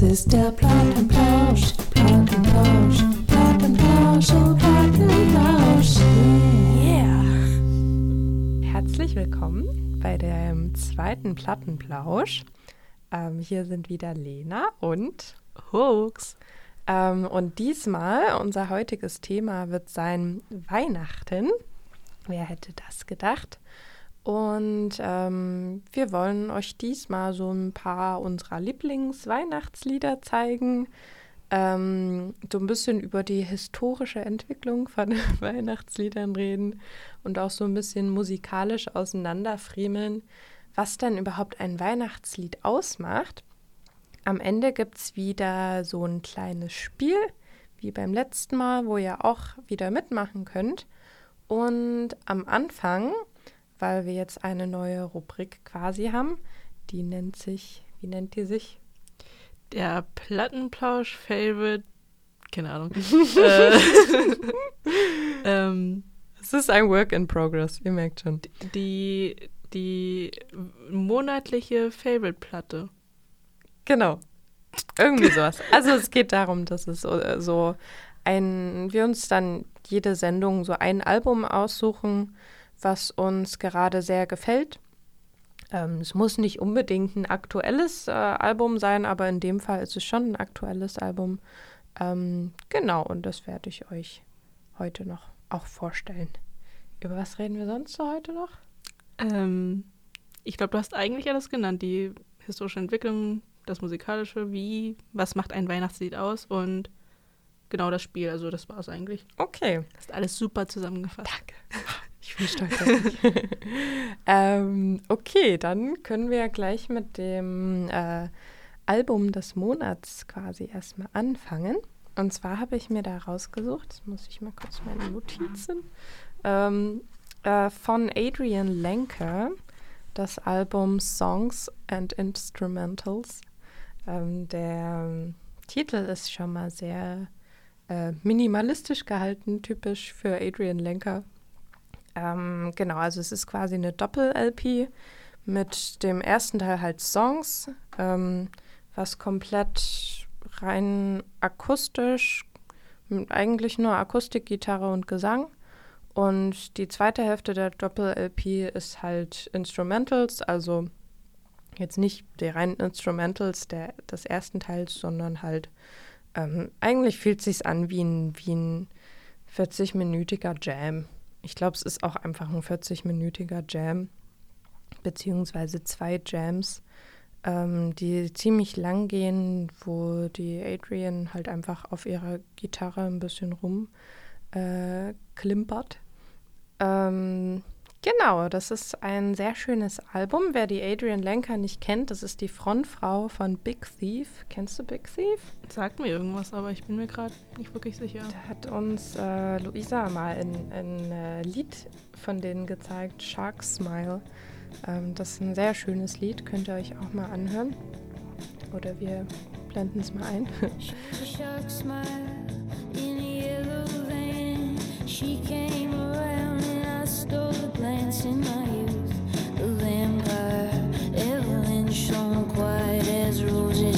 Das ist der Plattenplausch, Plattenplausch, Plattenplausch, oh Plattenplausch. Yeah! Herzlich willkommen bei dem zweiten Plattenplausch. Ähm, hier sind wieder Lena und Hooks. Ähm, und diesmal, unser heutiges Thema wird sein Weihnachten. Wer hätte das gedacht? Und ähm, wir wollen euch diesmal so ein paar unserer Lieblingsweihnachtslieder zeigen. Ähm, so ein bisschen über die historische Entwicklung von Weihnachtsliedern reden und auch so ein bisschen musikalisch auseinanderfriemeln, was dann überhaupt ein Weihnachtslied ausmacht. Am Ende gibt es wieder so ein kleines Spiel, wie beim letzten Mal, wo ihr auch wieder mitmachen könnt. Und am Anfang weil wir jetzt eine neue Rubrik quasi haben. Die nennt sich, wie nennt die sich? Der Plattenplausch-Favorite, keine Ahnung. äh, ähm, es ist ein Work in Progress, ihr merkt schon. Die, die monatliche Favorite-Platte. Genau. Irgendwie sowas. Also es geht darum, dass es so, so ein, wir uns dann jede Sendung so ein Album aussuchen, was uns gerade sehr gefällt. Ähm, es muss nicht unbedingt ein aktuelles äh, Album sein, aber in dem Fall ist es schon ein aktuelles Album. Ähm, genau, und das werde ich euch heute noch auch vorstellen. Über was reden wir sonst so heute noch? Ähm, ich glaube, du hast eigentlich alles genannt. Die historische Entwicklung, das Musikalische, wie, was macht ein Weihnachtslied aus und genau das Spiel. Also das war es eigentlich. Okay. Das ist alles super zusammengefasst. Danke. Ich bin stolz auf ähm, okay, dann können wir gleich mit dem äh, Album des Monats quasi erstmal anfangen. Und zwar habe ich mir da rausgesucht, jetzt muss ich mal kurz meine Notizen, ähm, äh, von Adrian Lenker das Album Songs and Instrumentals. Ähm, der Titel ist schon mal sehr äh, minimalistisch gehalten, typisch für Adrian Lenker. Ähm, genau, also es ist quasi eine Doppel-LP mit dem ersten Teil halt Songs, ähm, was komplett rein akustisch, eigentlich nur Akustik, Gitarre und Gesang. Und die zweite Hälfte der Doppel-LP ist halt Instrumentals, also jetzt nicht die reinen Instrumentals der, des ersten Teils, sondern halt ähm, eigentlich fühlt es sich an wie ein, wie ein 40-minütiger Jam. Ich glaube, es ist auch einfach ein 40-minütiger Jam, beziehungsweise zwei Jams, ähm, die ziemlich lang gehen, wo die Adrian halt einfach auf ihrer Gitarre ein bisschen rumklimpert. Äh, ähm, Genau, das ist ein sehr schönes Album. Wer die Adrian Lenker nicht kennt, das ist die Frontfrau von Big Thief. Kennst du Big Thief? Sagt mir irgendwas, aber ich bin mir gerade nicht wirklich sicher. Da hat uns äh, Luisa mal ein, ein äh, Lied von denen gezeigt, Shark Smile. Ähm, das ist ein sehr schönes Lied, könnt ihr euch auch mal anhören. Oder wir blenden es mal ein. Shark Smile in a yellow van. She came around vampire Evelyn shone quite as rosy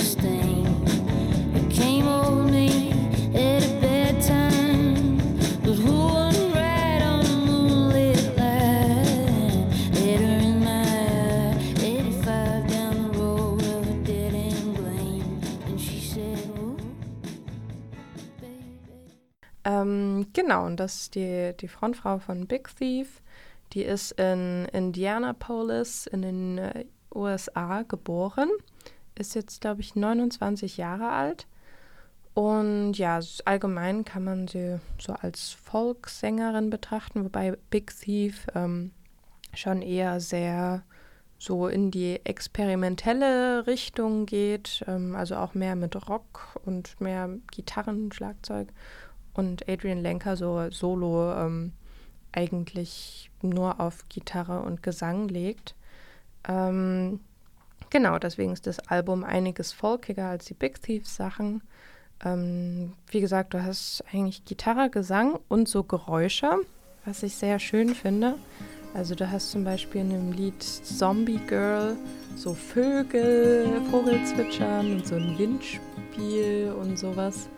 Ähm, genau, und das ist die, die Frontfrau von Big Thief. Die ist in Indianapolis in den äh, USA geboren, ist jetzt, glaube ich, 29 Jahre alt. Und ja, allgemein kann man sie so als Volkssängerin betrachten, wobei Big Thief ähm, schon eher sehr so in die experimentelle Richtung geht, ähm, also auch mehr mit Rock und mehr Gitarren, Schlagzeug und Adrian Lenker so solo ähm, eigentlich nur auf Gitarre und Gesang legt. Ähm, genau, deswegen ist das Album einiges folkiger als die Big Thief Sachen. Ähm, wie gesagt, du hast eigentlich Gitarre, Gesang und so Geräusche, was ich sehr schön finde. Also du hast zum Beispiel in dem Lied Zombie Girl so Vögel, Vogelzwitschern und so ein Wind, Klavierspiel und sowas.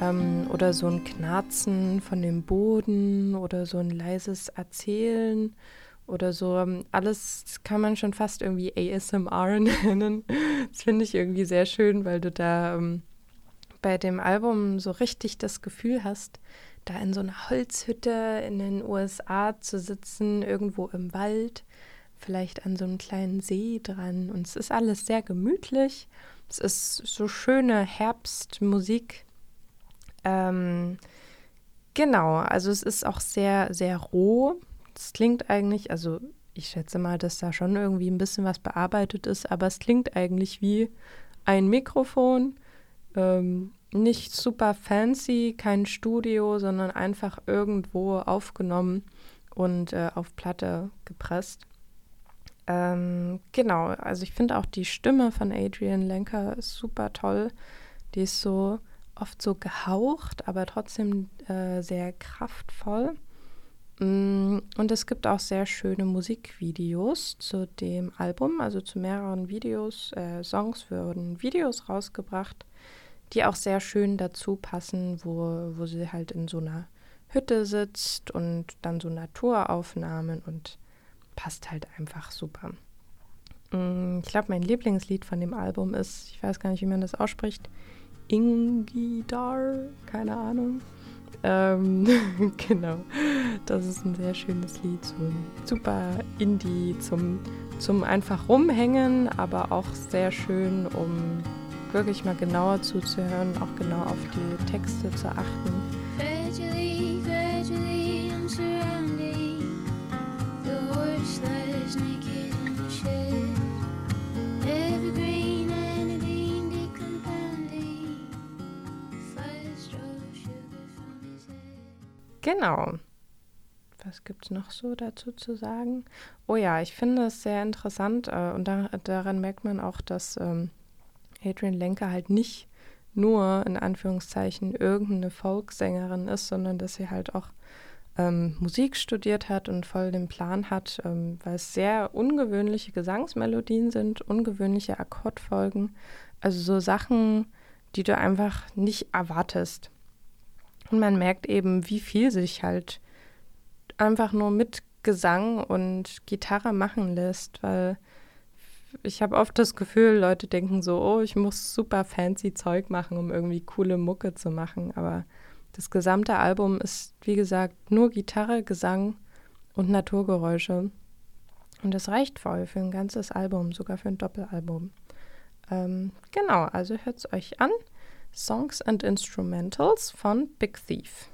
Ähm, oder so ein Knarzen von dem Boden oder so ein leises Erzählen oder so. Ähm, alles kann man schon fast irgendwie ASMR nennen. Das finde ich irgendwie sehr schön, weil du da ähm, bei dem Album so richtig das Gefühl hast, da in so einer Holzhütte in den USA zu sitzen, irgendwo im Wald, vielleicht an so einem kleinen See dran. Und es ist alles sehr gemütlich. Es ist so schöne Herbstmusik. Ähm, genau, also es ist auch sehr, sehr roh. Es klingt eigentlich, also ich schätze mal, dass da schon irgendwie ein bisschen was bearbeitet ist, aber es klingt eigentlich wie ein Mikrofon. Ähm, nicht super fancy, kein Studio, sondern einfach irgendwo aufgenommen und äh, auf Platte gepresst. Ähm, genau, also ich finde auch die Stimme von Adrian Lenker super toll. Die ist so oft so gehaucht, aber trotzdem äh, sehr kraftvoll. Mm, und es gibt auch sehr schöne Musikvideos zu dem Album, also zu mehreren Videos. Äh, Songs wurden Videos rausgebracht, die auch sehr schön dazu passen, wo, wo sie halt in so einer Hütte sitzt und dann so Naturaufnahmen und passt halt einfach super. Mm, ich glaube, mein Lieblingslied von dem Album ist, ich weiß gar nicht, wie man das ausspricht, Ingidar, keine Ahnung. Ähm, genau, das ist ein sehr schönes Lied, so super Indie zum, zum einfach rumhängen, aber auch sehr schön, um wirklich mal genauer zuzuhören, auch genau auf die Texte zu achten. Gradually, gradually, I'm surrounding the horse lies naked the shed. Evergreen Genau. Was gibt es noch so dazu zu sagen? Oh ja, ich finde es sehr interessant äh, und da, daran merkt man auch, dass ähm, Adrian Lenker halt nicht nur in Anführungszeichen irgendeine Folksängerin ist, sondern dass sie halt auch ähm, Musik studiert hat und voll den Plan hat, ähm, weil es sehr ungewöhnliche Gesangsmelodien sind, ungewöhnliche Akkordfolgen, also so Sachen, die du einfach nicht erwartest. Und man merkt eben, wie viel sich halt einfach nur mit Gesang und Gitarre machen lässt, weil ich habe oft das Gefühl, Leute denken so, oh, ich muss super fancy Zeug machen, um irgendwie coole Mucke zu machen. Aber das gesamte Album ist, wie gesagt, nur Gitarre, Gesang und Naturgeräusche. Und das reicht voll für ein ganzes Album, sogar für ein Doppelalbum. Ähm, genau, also hört es euch an. Songs and Instrumentals von Big Thief.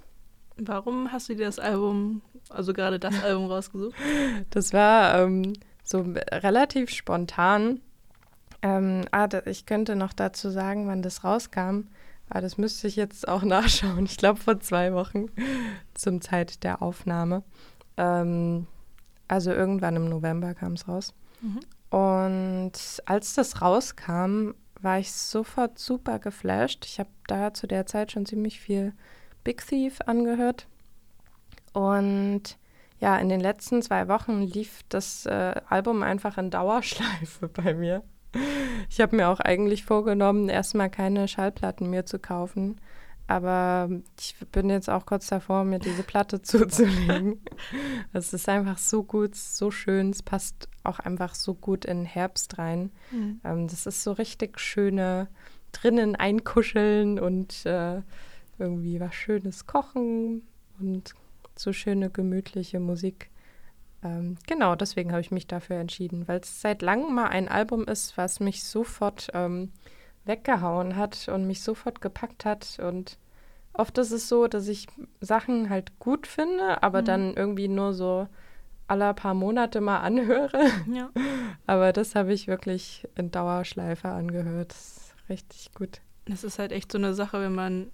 Warum hast du dir das Album, also gerade das Album rausgesucht? Das war ähm, so relativ spontan. Ähm, ah, ich könnte noch dazu sagen, wann das rauskam. Ah, das müsste ich jetzt auch nachschauen. Ich glaube vor zwei Wochen zum Zeit der Aufnahme. Ähm, also irgendwann im November kam es raus. Mhm. Und als das rauskam, war ich sofort super geflasht. Ich habe da zu der Zeit schon ziemlich viel Big Thief angehört. Und ja, in den letzten zwei Wochen lief das äh, Album einfach in Dauerschleife bei mir. Ich habe mir auch eigentlich vorgenommen, erstmal keine Schallplatten mehr zu kaufen. Aber ich bin jetzt auch kurz davor, mir diese Platte zuzulegen. Es ist einfach so gut, so schön. Es passt auch einfach so gut in den Herbst rein. Mhm. Ähm, das ist so richtig schöne drinnen einkuscheln und äh, irgendwie was Schönes kochen und so schöne gemütliche Musik. Ähm, genau, deswegen habe ich mich dafür entschieden, weil es seit langem mal ein Album ist, was mich sofort ähm, weggehauen hat und mich sofort gepackt hat. Und oft ist es so, dass ich Sachen halt gut finde, aber Mhm. dann irgendwie nur so alle paar Monate mal anhöre. Ja. Aber das habe ich wirklich in Dauerschleife angehört. Das ist richtig gut. Das ist halt echt so eine Sache, wenn man.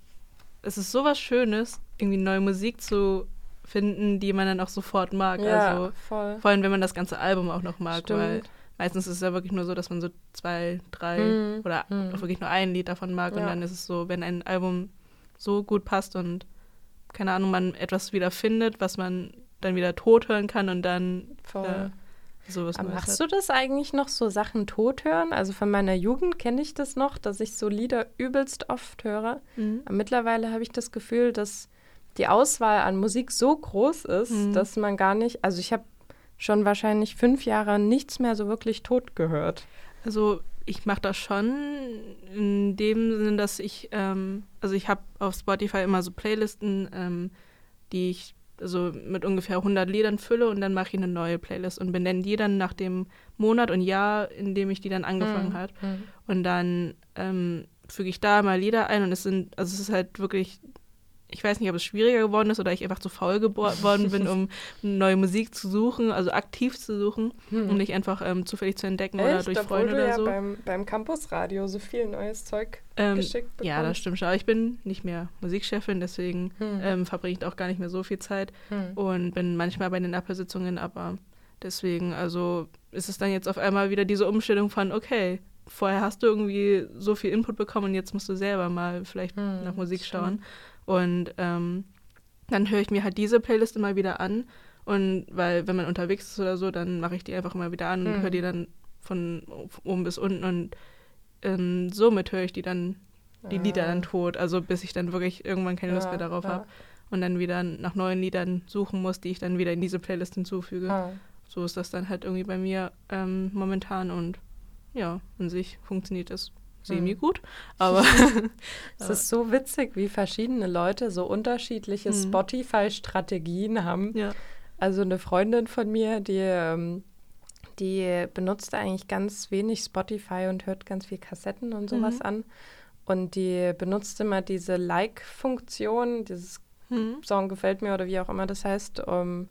Es ist sowas Schönes, irgendwie neue Musik zu finden, die man dann auch sofort mag. also voll. vor allem, wenn man das ganze Album auch noch mag, weil Stimmt. Meistens ist es ja wirklich nur so, dass man so zwei, drei Mhm. oder Mhm. wirklich nur ein Lied davon mag. Und Ja. dann ist es so, wenn ein Album so gut passt und keine Ahnung, man etwas wieder findet, was man dann wieder tot hören kann und dann Voll. Ja. sowas Aber machst hat. du das eigentlich noch, so Sachen tot hören? Also von meiner Jugend kenne ich das noch, dass ich so Lieder übelst oft höre. Mhm. Aber mittlerweile habe ich das Gefühl, dass die Auswahl an Musik so groß ist, Mhm. dass man gar nicht, also ich habe schon wahrscheinlich fünf Jahre nichts mehr so wirklich tot gehört. Also ich mache das schon in dem Sinne, dass ich, ähm, also ich habe auf Spotify immer so Playlisten, ähm, die ich also mit ungefähr 100 Liedern fülle und dann mache ich eine neue Playlist und benenne die dann nach dem Monat und Jahr, in dem ich die dann angefangen Mhm. hat. Und dann ähm, füge ich da mal Lieder ein und es sind, also es ist halt wirklich, ich weiß nicht, ob es schwieriger geworden ist oder ich einfach zu faul geworden bin, um neue Musik zu suchen, also aktiv zu suchen Hm. und nicht einfach ähm, zufällig zu entdecken oder Echt? durch Obwohl Freunde du oder ja so. beim, beim Campusradio so viel neues Zeug Ähm, geschickt bekommst. ja, das stimmt schon. Aber ich bin nicht mehr Musikchefin, deswegen Hm. ähm, verbringe ich auch gar nicht mehr so viel Zeit Hm. und bin manchmal bei den Apple-Sitzungen, aber deswegen, also ist es dann jetzt auf einmal wieder diese Umstellung von, okay, vorher hast du irgendwie so viel Input bekommen und jetzt musst du selber mal vielleicht Hm, nach Musik stimmt. Und ähm, dann höre ich mir halt diese Playlist immer wieder an. Und weil, wenn man unterwegs ist oder so, dann mache ich die einfach immer wieder an und Hm. höre die dann von oben bis unten und ähm, somit höre ich die dann, die Lieder Ah. dann tot. Also bis ich dann wirklich irgendwann keine Lust Ja, mehr darauf ja. habe und dann wieder nach neuen Liedern suchen muss, die ich dann wieder in diese Playlist hinzufüge. Ah. So ist das dann halt irgendwie bei mir ähm, momentan und ja, an sich funktioniert das semi Hm. gut. Aber Es ist so witzig, wie verschiedene Leute so unterschiedliche Mhm. Spotify-Strategien haben. ja. Also eine Freundin von mir, die, ähm, die benutzt eigentlich ganz wenig Spotify und hört ganz viel Kassetten und sowas Mhm. an. Und die benutzt immer diese Like-Funktion, dieses Hm. Song gefällt mir oder wie auch immer das heißt, um,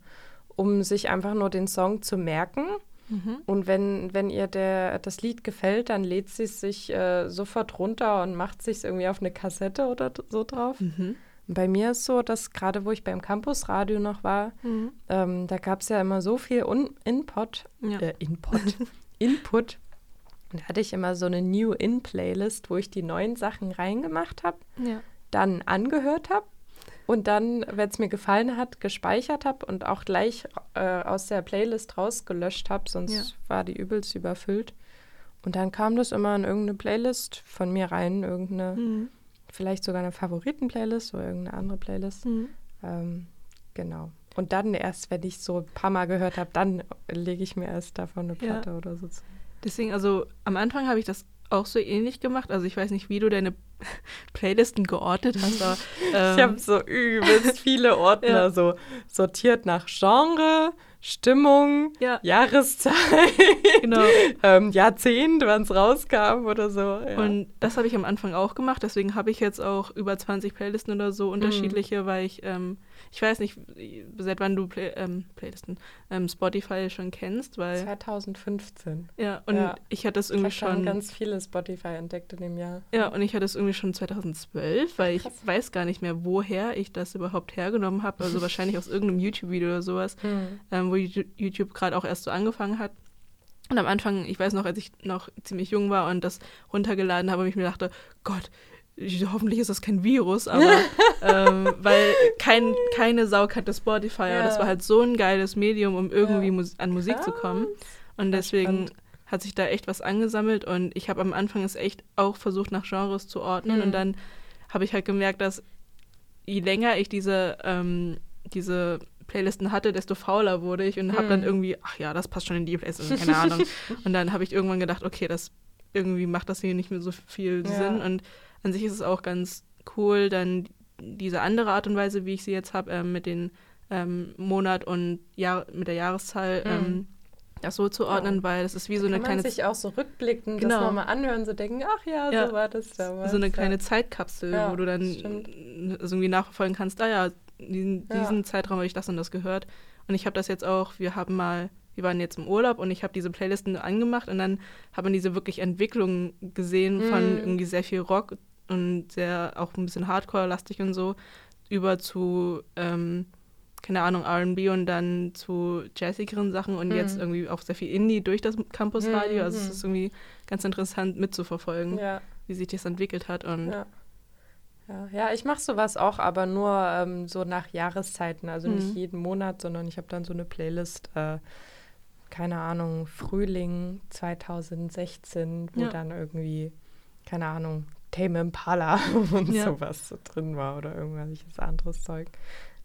um sich einfach nur den Song zu merken. Mhm. Und wenn, wenn ihr der, das Lied gefällt, dann lädt sie es sich äh, sofort runter und macht sich irgendwie auf eine Kassette oder so drauf. Mhm. Bei mir ist so, dass gerade wo ich beim Campusradio noch war, Mhm. ähm, da gab es ja immer so viel Un Input, Ja. äh, Input, Input. Und da hatte ich immer so eine New-In-Playlist, wo ich die neuen Sachen reingemacht habe, ja. dann angehört habe und dann, wenn es mir gefallen hat, gespeichert habe und auch gleich äh, aus der Playlist rausgelöscht habe, sonst Ja. war die übelst überfüllt. Und dann kam das immer in irgendeine Playlist von mir rein, irgendeine, Mhm. vielleicht sogar eine Favoriten-Playlist oder irgendeine andere Playlist. Mhm. Ähm, genau. Und dann erst, wenn ich so ein paar Mal gehört habe, dann lege ich mir erst davon eine Ja. Platte oder so zu. Deswegen, also am Anfang habe ich das auch so ähnlich gemacht. Also ich weiß nicht, wie du deine Playlisten geordnet hast, aber ähm, ich habe so übelst viele Ordner, Ja. so sortiert nach Genre, Stimmung, ja, Jahreszeit, genau. ähm, Jahrzehnt, wann es rauskam oder so. Ja. Und das habe ich am Anfang auch gemacht. Deswegen habe ich jetzt auch über 20 Playlisten oder so unterschiedliche, weil ich, ähm, ich weiß nicht, seit wann du Play, ähm, Playlisten, ähm, Spotify schon kennst, weil 2015. ja und Ja. ich hatte es Ich irgendwie habe schon ganz viele Spotify entdeckt in dem Jahr. Ja, und ich hatte es irgendwie schon 2012, weil ich Krass. weiß gar nicht mehr, woher ich das überhaupt hergenommen habe. Also wahrscheinlich aus irgendeinem YouTube-Video oder sowas, Hm. ähm, wo Youtube- gerade auch erst so angefangen hat. Und am Anfang, ich weiß noch, als ich noch ziemlich jung war und das runtergeladen habe, und ich mir dachte, Gott, ich- hoffentlich ist das kein Virus, aber ähm, weil kein, keine Sau kannte Spotify, aber das Ja. war halt so ein geiles Medium, um irgendwie Ja. Mus an Musik zu kommen. Krass. Und Ja, deswegen hat sich da echt was angesammelt und ich habe am Anfang es echt auch versucht, nach Genres zu ordnen. Mhm. Und dann habe ich halt gemerkt, dass je länger ich diese, ähm, diese Playlisten hatte, desto fauler wurde ich und habe dann Mhm. irgendwie, ach ja, das passt schon in die Playlist, keine Ahnung. und dann habe ich irgendwann gedacht, okay, das irgendwie macht das hier nicht mehr so viel Ja. Sinn. Und an sich ist es auch ganz cool, dann diese andere Art und Weise, wie ich sie jetzt habe, ähm, mit den ähm, Monat und Jahr, mit der Jahreszahl, Mhm. ähm, das so zu ordnen, Ja. weil das ist wie so eine Kann man kleine sich auch so rückblickend Genau. das nochmal anhören, so denken, ach ja, Ja, so war das damals. so eine ja. kleine Zeitkapsel, Ja, wo du dann also irgendwie nachverfolgen kannst, ah ja, diesen, diesen Zeitraum habe ich das und das gehört. Und ich habe das jetzt auch, wir haben mal, wir waren jetzt im Urlaub und ich habe diese Playlisten angemacht und dann hat man diese wirklich Entwicklung gesehen von Mhm. irgendwie sehr viel Rock und sehr auch ein bisschen Hardcore-lastig und so, über zu, ähm, keine Ahnung, RB und dann zu jazzigeren Sachen und Mhm. jetzt irgendwie auch sehr viel Indie durch das Campusradio. Mhm, Also es mhm. ist irgendwie ganz interessant mitzuverfolgen, Ja, wie sich das entwickelt hat. Und ja. Ja, ja, ich mache sowas auch, aber nur ähm, so nach Jahreszeiten. Also nicht Mhm. jeden Monat, sondern ich habe dann so eine Playlist, äh, keine Ahnung, Frühling 2016, wo Ja. dann irgendwie, keine Ahnung, Tame Impala und Ja. sowas so drin war oder irgendwelches anderes Zeug.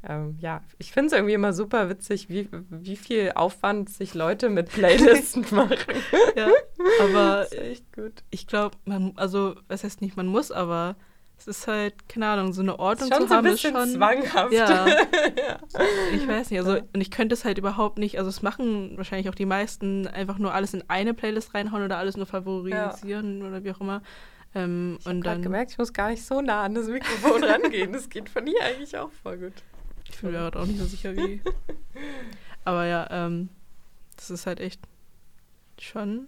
Ähm, ja, ich finde es irgendwie immer super witzig, wie, wie viel Aufwand sich Leute mit Playlisten machen. Ja, aber echt gut. ich glaube, man, also, was heißt nicht, man muss, aber es ist halt, keine Ahnung, so eine Ordnung Schon zu so ein haben, ist bisschen schon. zwanghaft. Ja. ja. Ich weiß nicht, also und ich könnte es halt überhaupt nicht, also es machen wahrscheinlich auch die meisten einfach nur alles in eine Playlist reinhauen oder alles nur favorisieren oder wie auch immer. Ähm, Ich habe und gerade dann, gemerkt, ich muss gar nicht so nah an das Mikrofon rangehen. Das geht von hier eigentlich auch voll gut. ich bin mir gerade auch nicht so sicher wie. Aber ja, ähm, das ist halt echt schon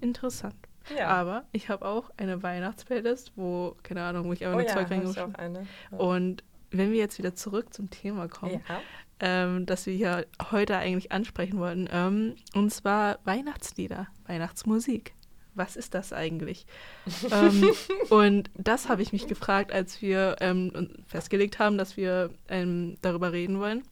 interessant. Ja. Aber ich habe auch eine Weihnachtsplaylist, wo, keine Ahnung, wo ich einfach oh nur ja, Zeug reingeschrieben eine. Ja. Und wenn wir jetzt wieder zurück zum Thema kommen, ja. ähm, das wir hier heute eigentlich ansprechen wollten. Ähm, und zwar Weihnachtslieder, Weihnachtsmusik. Was ist das eigentlich? ähm, und das habe ich mich gefragt, als wir ähm, festgelegt haben, dass wir ähm, darüber reden wollen.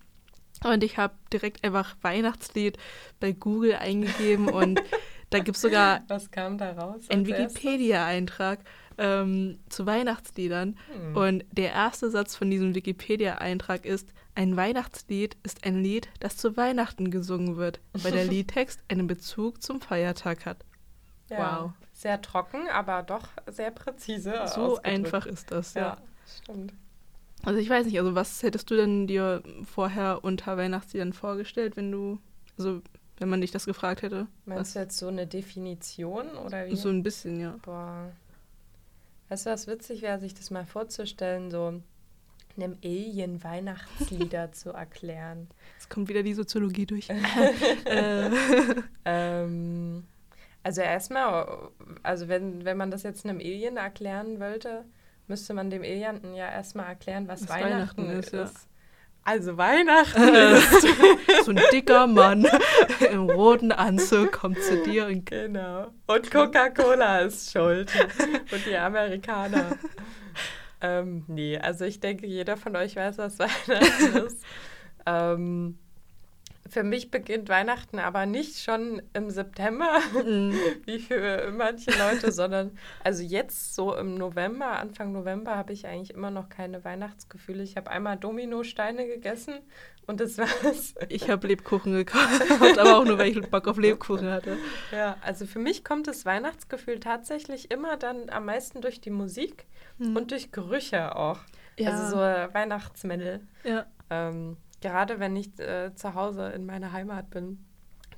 Und ich habe direkt einfach Weihnachtslied bei Google eingegeben und da gibt es sogar Was kam da raus? einen? Wikipedia-Eintrag ähm, zu Weihnachtsliedern. Hm. Und der erste Satz von diesem Wikipedia-Eintrag ist, ein Weihnachtslied ist ein Lied, das zu Weihnachten gesungen wird, weil der Liedtext einen Bezug zum Feiertag hat. Ja. wow. Sehr trocken, aber doch sehr präzise. So einfach ist das, ja. Ja, stimmt. Also ich weiß nicht, also was hättest du denn dir vorher unter Weihnachtsliedern vorgestellt, wenn du, also wenn man dich das gefragt hätte? Meinst du jetzt so eine Definition oder wie? Was, so ein bisschen, ja. Boah. Weißt du, was witzig wäre, sich das mal vorzustellen, so einem Alien Weihnachtslieder zu erklären. Jetzt kommt wieder die Soziologie durch. äh, Ähm, also erstmal, also wenn, wenn man das jetzt einem Alien erklären wollte, müsste man dem Alienten ja erstmal erklären, was, Was Weihnachten, Weihnachten ist. ist, ja. Also Weihnachten ist. so ein dicker Mann im roten Anzug kommt zu dir und Genau. Und Coca-Cola ist schuld. Und die Amerikaner. ähm, nee, also ich denke, jeder von euch weiß, was Weihnachten ist. Ähm, für mich beginnt Weihnachten aber nicht schon im September, Mm, wie für manche Leute, sondern also jetzt so im November, Anfang November, habe ich eigentlich immer noch keine Weihnachtsgefühle. Ich habe einmal Dominosteine gegessen und das war's. Ich habe Lebkuchen gekauft, aber auch nur, weil ich Bock auf Lebkuchen hatte. Ja, also für mich kommt das Weihnachtsgefühl tatsächlich immer dann am meisten durch die Musik und durch Gerüche auch. Ja. Also so Weihnachtsmännel. Ja. Ähm, gerade wenn ich äh, zu Hause in meiner Heimat bin,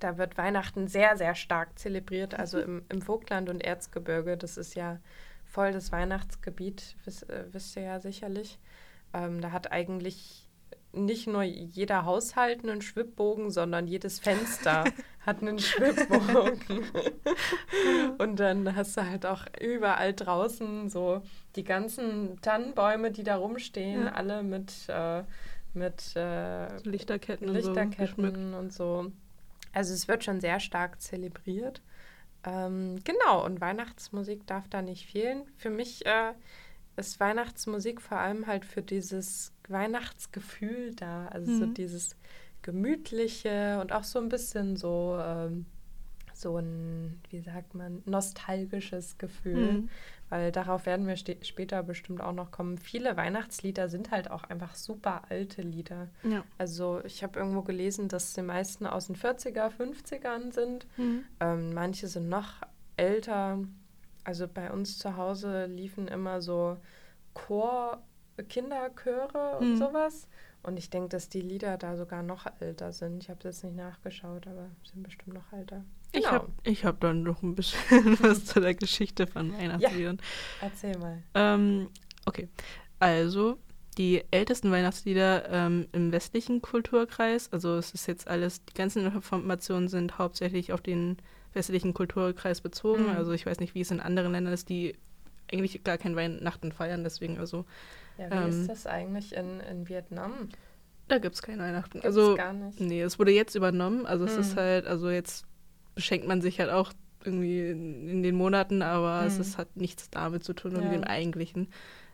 da wird Weihnachten sehr, sehr stark zelebriert. Also im, im Vogtland und Erzgebirge, das ist ja voll das Weihnachtsgebiet, wiss, äh, wisst ihr ja sicherlich. Ähm, da hat eigentlich nicht nur jeder Haushalt einen Schwibbogen, sondern jedes Fenster hat einen Schwibbogen. und dann hast du halt auch überall draußen so die ganzen Tannenbäume, die da rumstehen, Ja. alle mit, äh, mit äh, So Lichterketten, und so. Lichterketten und so. Also es wird schon sehr stark zelebriert. Ähm, genau, und Weihnachtsmusik darf da nicht fehlen. Für mich äh, ist Weihnachtsmusik vor allem halt für dieses Weihnachtsgefühl da. Also so Mhm. dieses gemütliche und auch so ein bisschen so, ähm, so ein, wie sagt man, nostalgisches Gefühl. Mhm. Weil darauf werden wir später bestimmt auch noch kommen. Viele Weihnachtslieder sind halt auch einfach super alte Lieder. Ja. Also ich habe irgendwo gelesen, dass die meisten aus den 40er, 50ern sind. Mhm. Ähm, manche sind noch älter. Also bei uns zu Hause liefen immer so Chor, Kinderchöre und Mhm. sowas. Und ich denke, dass die Lieder da sogar noch älter sind. Ich habe das nicht nachgeschaut, aber sind bestimmt noch älter. Ich Genau. habe ich hab dann noch ein bisschen was zu der Geschichte von Weihnachtsliedern. Erzähl mal. Ähm, okay, also die ältesten Weihnachtslieder ähm, im westlichen Kulturkreis, also es ist jetzt alles, die ganzen Informationen sind hauptsächlich auf den westlichen Kulturkreis bezogen. Mhm. Also ich weiß nicht, wie es in anderen Ländern ist, die eigentlich gar kein Weihnachten feiern, deswegen also Ja, wie Ähm, ist das eigentlich in, in Vietnam? da gibt es kein Weihnachten. Gibt's also gar nicht. nee, es wurde jetzt übernommen, also es ist Mhm. halt, also jetzt beschenkt man sich halt auch irgendwie in, den Monaten, aber es Mhm. ist, hat nichts damit zu tun und Ja. mit dem Eigentlichen,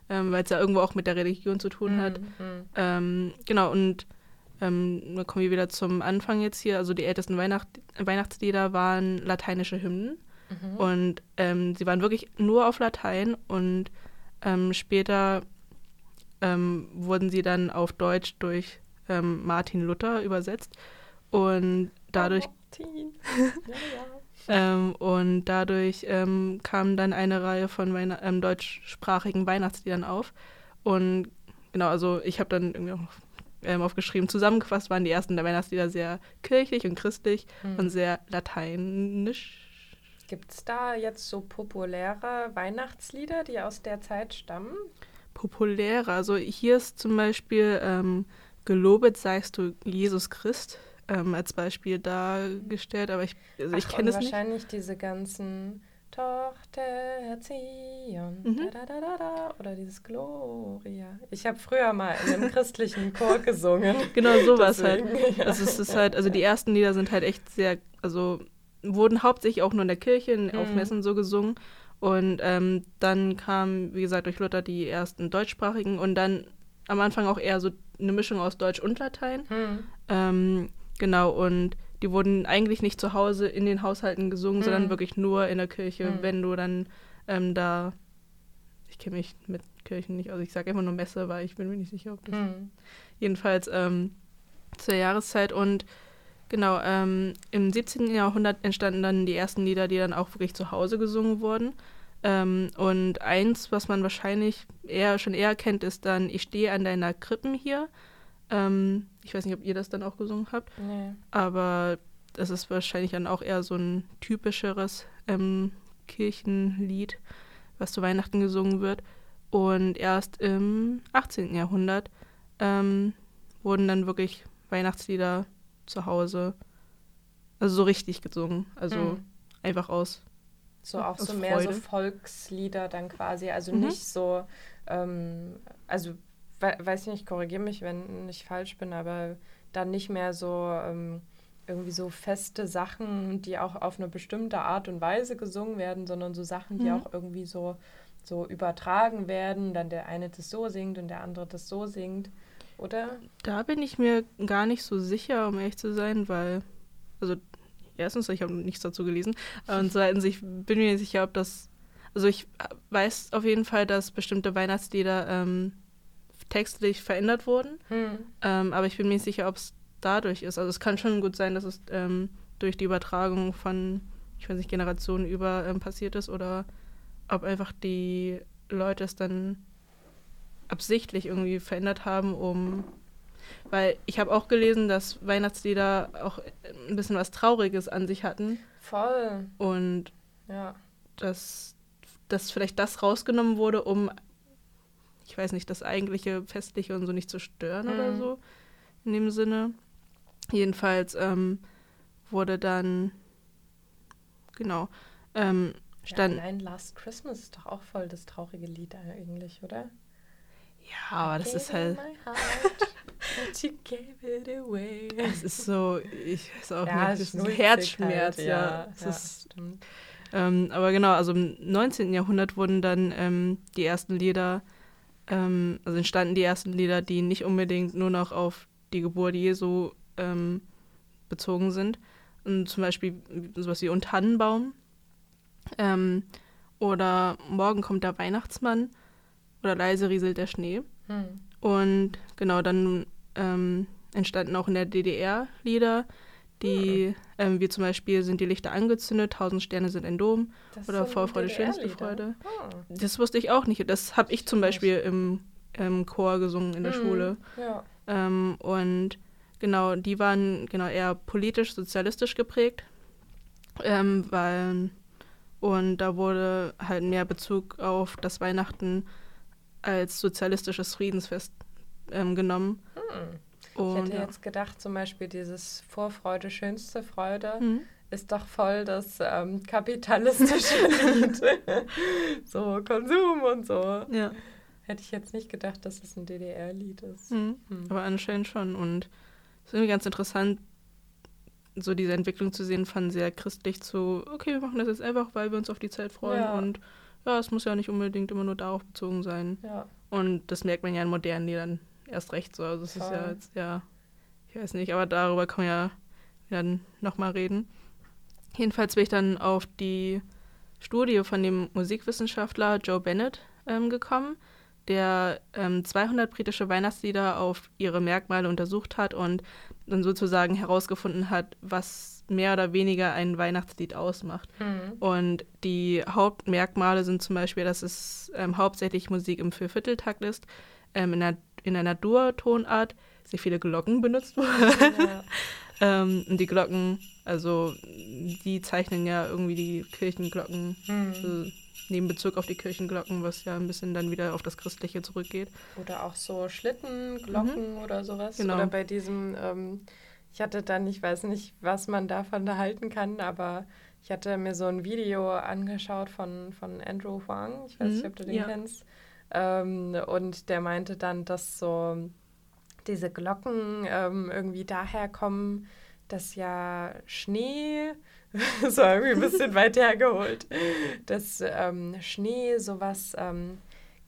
ähm, weil es ja irgendwo auch mit der Religion zu tun hat. Mhm, mhm. Ähm, genau, und ähm, da kommen wir wieder zum Anfang jetzt hier. Also die ältesten Weihnacht Weihnachtslieder waren lateinische Hymnen. Mhm. Und ähm, sie waren wirklich nur auf Latein und ähm, später ähm, wurden sie dann auf Deutsch durch Martin Luther übersetzt. Und dadurch, Martin. ja, ja. ähm, und dadurch ähm, kam dann eine Reihe von Weihn ähm, deutschsprachigen Weihnachtsliedern auf. Und genau, also ich habe dann irgendwie auch ähm, aufgeschrieben, zusammengefasst waren die ersten der Weihnachtslieder sehr kirchlich und christlich Hm. und sehr lateinisch. Gibt es da jetzt so populäre Weihnachtslieder, die aus der Zeit stammen? populärer. Also hier ist zum Beispiel ähm, Gelobet seist du Jesus Christ ähm, als Beispiel dargestellt, aber ich, also ich kenne es nicht. wahrscheinlich diese ganzen Tochter Zion Mhm. da, da, da, da, oder dieses Gloria. Ich habe früher mal in einem christlichen Chor gesungen. Genau sowas halt. Deswegen, ja. Also es ist halt, also die ersten Lieder sind halt echt sehr, also wurden hauptsächlich auch nur in der Kirche, in Mhm. Aufmessen so gesungen. Und ähm, dann kamen, wie gesagt, durch Luther die ersten deutschsprachigen und dann am Anfang auch eher so eine Mischung aus Deutsch und Latein. Hm. Ähm, genau, und die wurden eigentlich nicht zu Hause in den Haushalten gesungen, sondern Mhm. wirklich nur in der Kirche, Mhm. wenn du dann ähm, da. Ich kenne mich mit Kirchen nicht aus. Ich sage immer nur Messe, weil ich bin mir nicht sicher, ob das. Hm. Jedenfalls ähm, zur Jahreszeit und genau, ähm, im 17. Jahrhundert entstanden dann die ersten Lieder, die dann auch wirklich zu Hause gesungen wurden. Ähm, und eins, was man wahrscheinlich eher schon eher kennt, ist dann Ich stehe an deiner Krippen hier. Ähm, ich weiß nicht, ob ihr das dann auch gesungen habt, Nee. aber das ist wahrscheinlich dann auch eher so ein typischeres ähm, Kirchenlied, was zu Weihnachten gesungen wird. Und erst im 18. Jahrhundert ähm, wurden dann wirklich Weihnachtslieder zu Hause, also so richtig gesungen. Also Hm. einfach aus. So auch Aus so mehr so Freude. Volkslieder dann quasi. Also Mhm. nicht so, ähm, also weiß nicht, korrigiere mich, wenn ich falsch bin, aber dann nicht mehr so ähm, irgendwie so feste Sachen, die auch auf eine bestimmte Art und Weise gesungen werden, sondern so Sachen, die Mhm. auch irgendwie so, so übertragen werden, dann der eine das so singt und der andere das so singt, oder? Da bin ich mir gar nicht so sicher, um ehrlich zu sein, weil, also erstens, ich habe nichts dazu gelesen, und zweitens, ich bin mir nicht sicher, ob das, also ich weiß auf jeden Fall, dass bestimmte Weihnachtslieder ähm, textlich verändert wurden, Hm. ähm, aber ich bin mir nicht sicher, ob es dadurch ist. Also es kann schon gut sein, dass es ähm, durch die Übertragung von, ich weiß nicht, Generationen über ähm, passiert ist oder ob einfach die Leute es dann absichtlich irgendwie verändert haben, um. Weil ich habe auch gelesen, dass Weihnachtslieder auch ein bisschen was Trauriges an sich hatten Voll, und ja. dass, dass vielleicht das rausgenommen wurde, um, ich weiß nicht, das eigentliche Festliche und so nicht zu stören oder Mhm. so. In dem Sinne. Jedenfalls ähm, wurde dann, genau, ähm, ja. stand. Allein Last Christmas ist doch auch voll das traurige Lied eigentlich, oder? Ja, aber das ist halt. but you gave it away. Es ist so, ich weiß auch Ja, nicht, das ist ein Herzschmerz, halt, ja. Es ja, ist, ähm, aber genau, also im 19. Jahrhundert wurden dann ähm, die ersten Lieder, ähm, also entstanden die ersten Lieder, die nicht unbedingt nur noch auf die Geburt Jesu ähm, bezogen sind. Und zum Beispiel sowas wie Und Tannenbaum. Ähm, oder Morgen kommt der Weihnachtsmann. Oder Leise rieselt der Schnee. Hm. Und genau, dann ähm, entstanden auch in der DDR Lieder, die, ähm, wie zum Beispiel Sind die Lichter angezündet, Tausend Sterne sind ein Dom Das oder sind Vorfreude, schönste. Freude. Ah. Das wusste ich auch nicht. Das habe ich zum. Beispiel im, im Chor gesungen in der Mhm. Schule. Ja. Ähm, und genau, die waren genau eher politisch, sozialistisch geprägt. Ähm, weil, und da wurde halt mehr Bezug auf das Weihnachten als sozialistisches Friedensfest ähm, genommen. Hm. Ich Und, hätte ja. jetzt gedacht, zum Beispiel dieses Vorfreude, schönste Freude Mhm. ist doch voll das ähm, kapitalistische Lied. so Konsum und so. Ja. Hätte ich jetzt nicht gedacht, dass es ein DDR-Lied ist. Mhm. Hm. Aber anscheinend schon. Und es ist irgendwie ganz interessant, so diese Entwicklung zu sehen von sehr christlich zu, okay, wir machen das jetzt einfach, weil wir uns auf die Zeit freuen. Ja. Und ja, es muss ja nicht unbedingt immer nur darauf bezogen sein. Ja. Und das merkt man ja in modernen Liedern erst recht so. Also es ist ja jetzt ja ich weiß nicht, aber darüber kann man ja dann nochmal reden. Jedenfalls bin ich dann auf die Studie von dem Musikwissenschaftler Joe Bennett ähm, gekommen, der ähm, 200 britische Weihnachtslieder auf ihre Merkmale untersucht hat und dann sozusagen herausgefunden hat, was mehr oder weniger ein Weihnachtslied ausmacht. Und die Hauptmerkmale sind zum Beispiel, dass es ähm, hauptsächlich Musik im Viervierteltakt ist, ähm, in, einer, in einer Dur-Tonart, sehr viele Glocken benutzt wurden. Ja. ähm, und die Glocken, also die zeichnen ja irgendwie die Kirchenglocken, Hm. also nehmen Bezug auf die Kirchenglocken, was ja ein bisschen dann wieder auf das Christliche zurückgeht. Oder auch so Schlittenglocken oder sowas. Genau. Oder bei diesem, ähm, ich hatte dann, ich weiß nicht, was man davon da halten kann, aber ich hatte mir so ein Video angeschaut von, von Andrew Huang. Ich weiß Mhm, nicht, ob du den ja. kennst. Ähm, und der meinte dann, dass so diese Glocken ähm, irgendwie daher kommen, dass ja Schnee, so irgendwie ein bisschen weit hergeholt, dass ähm, Schnee sowas ähm,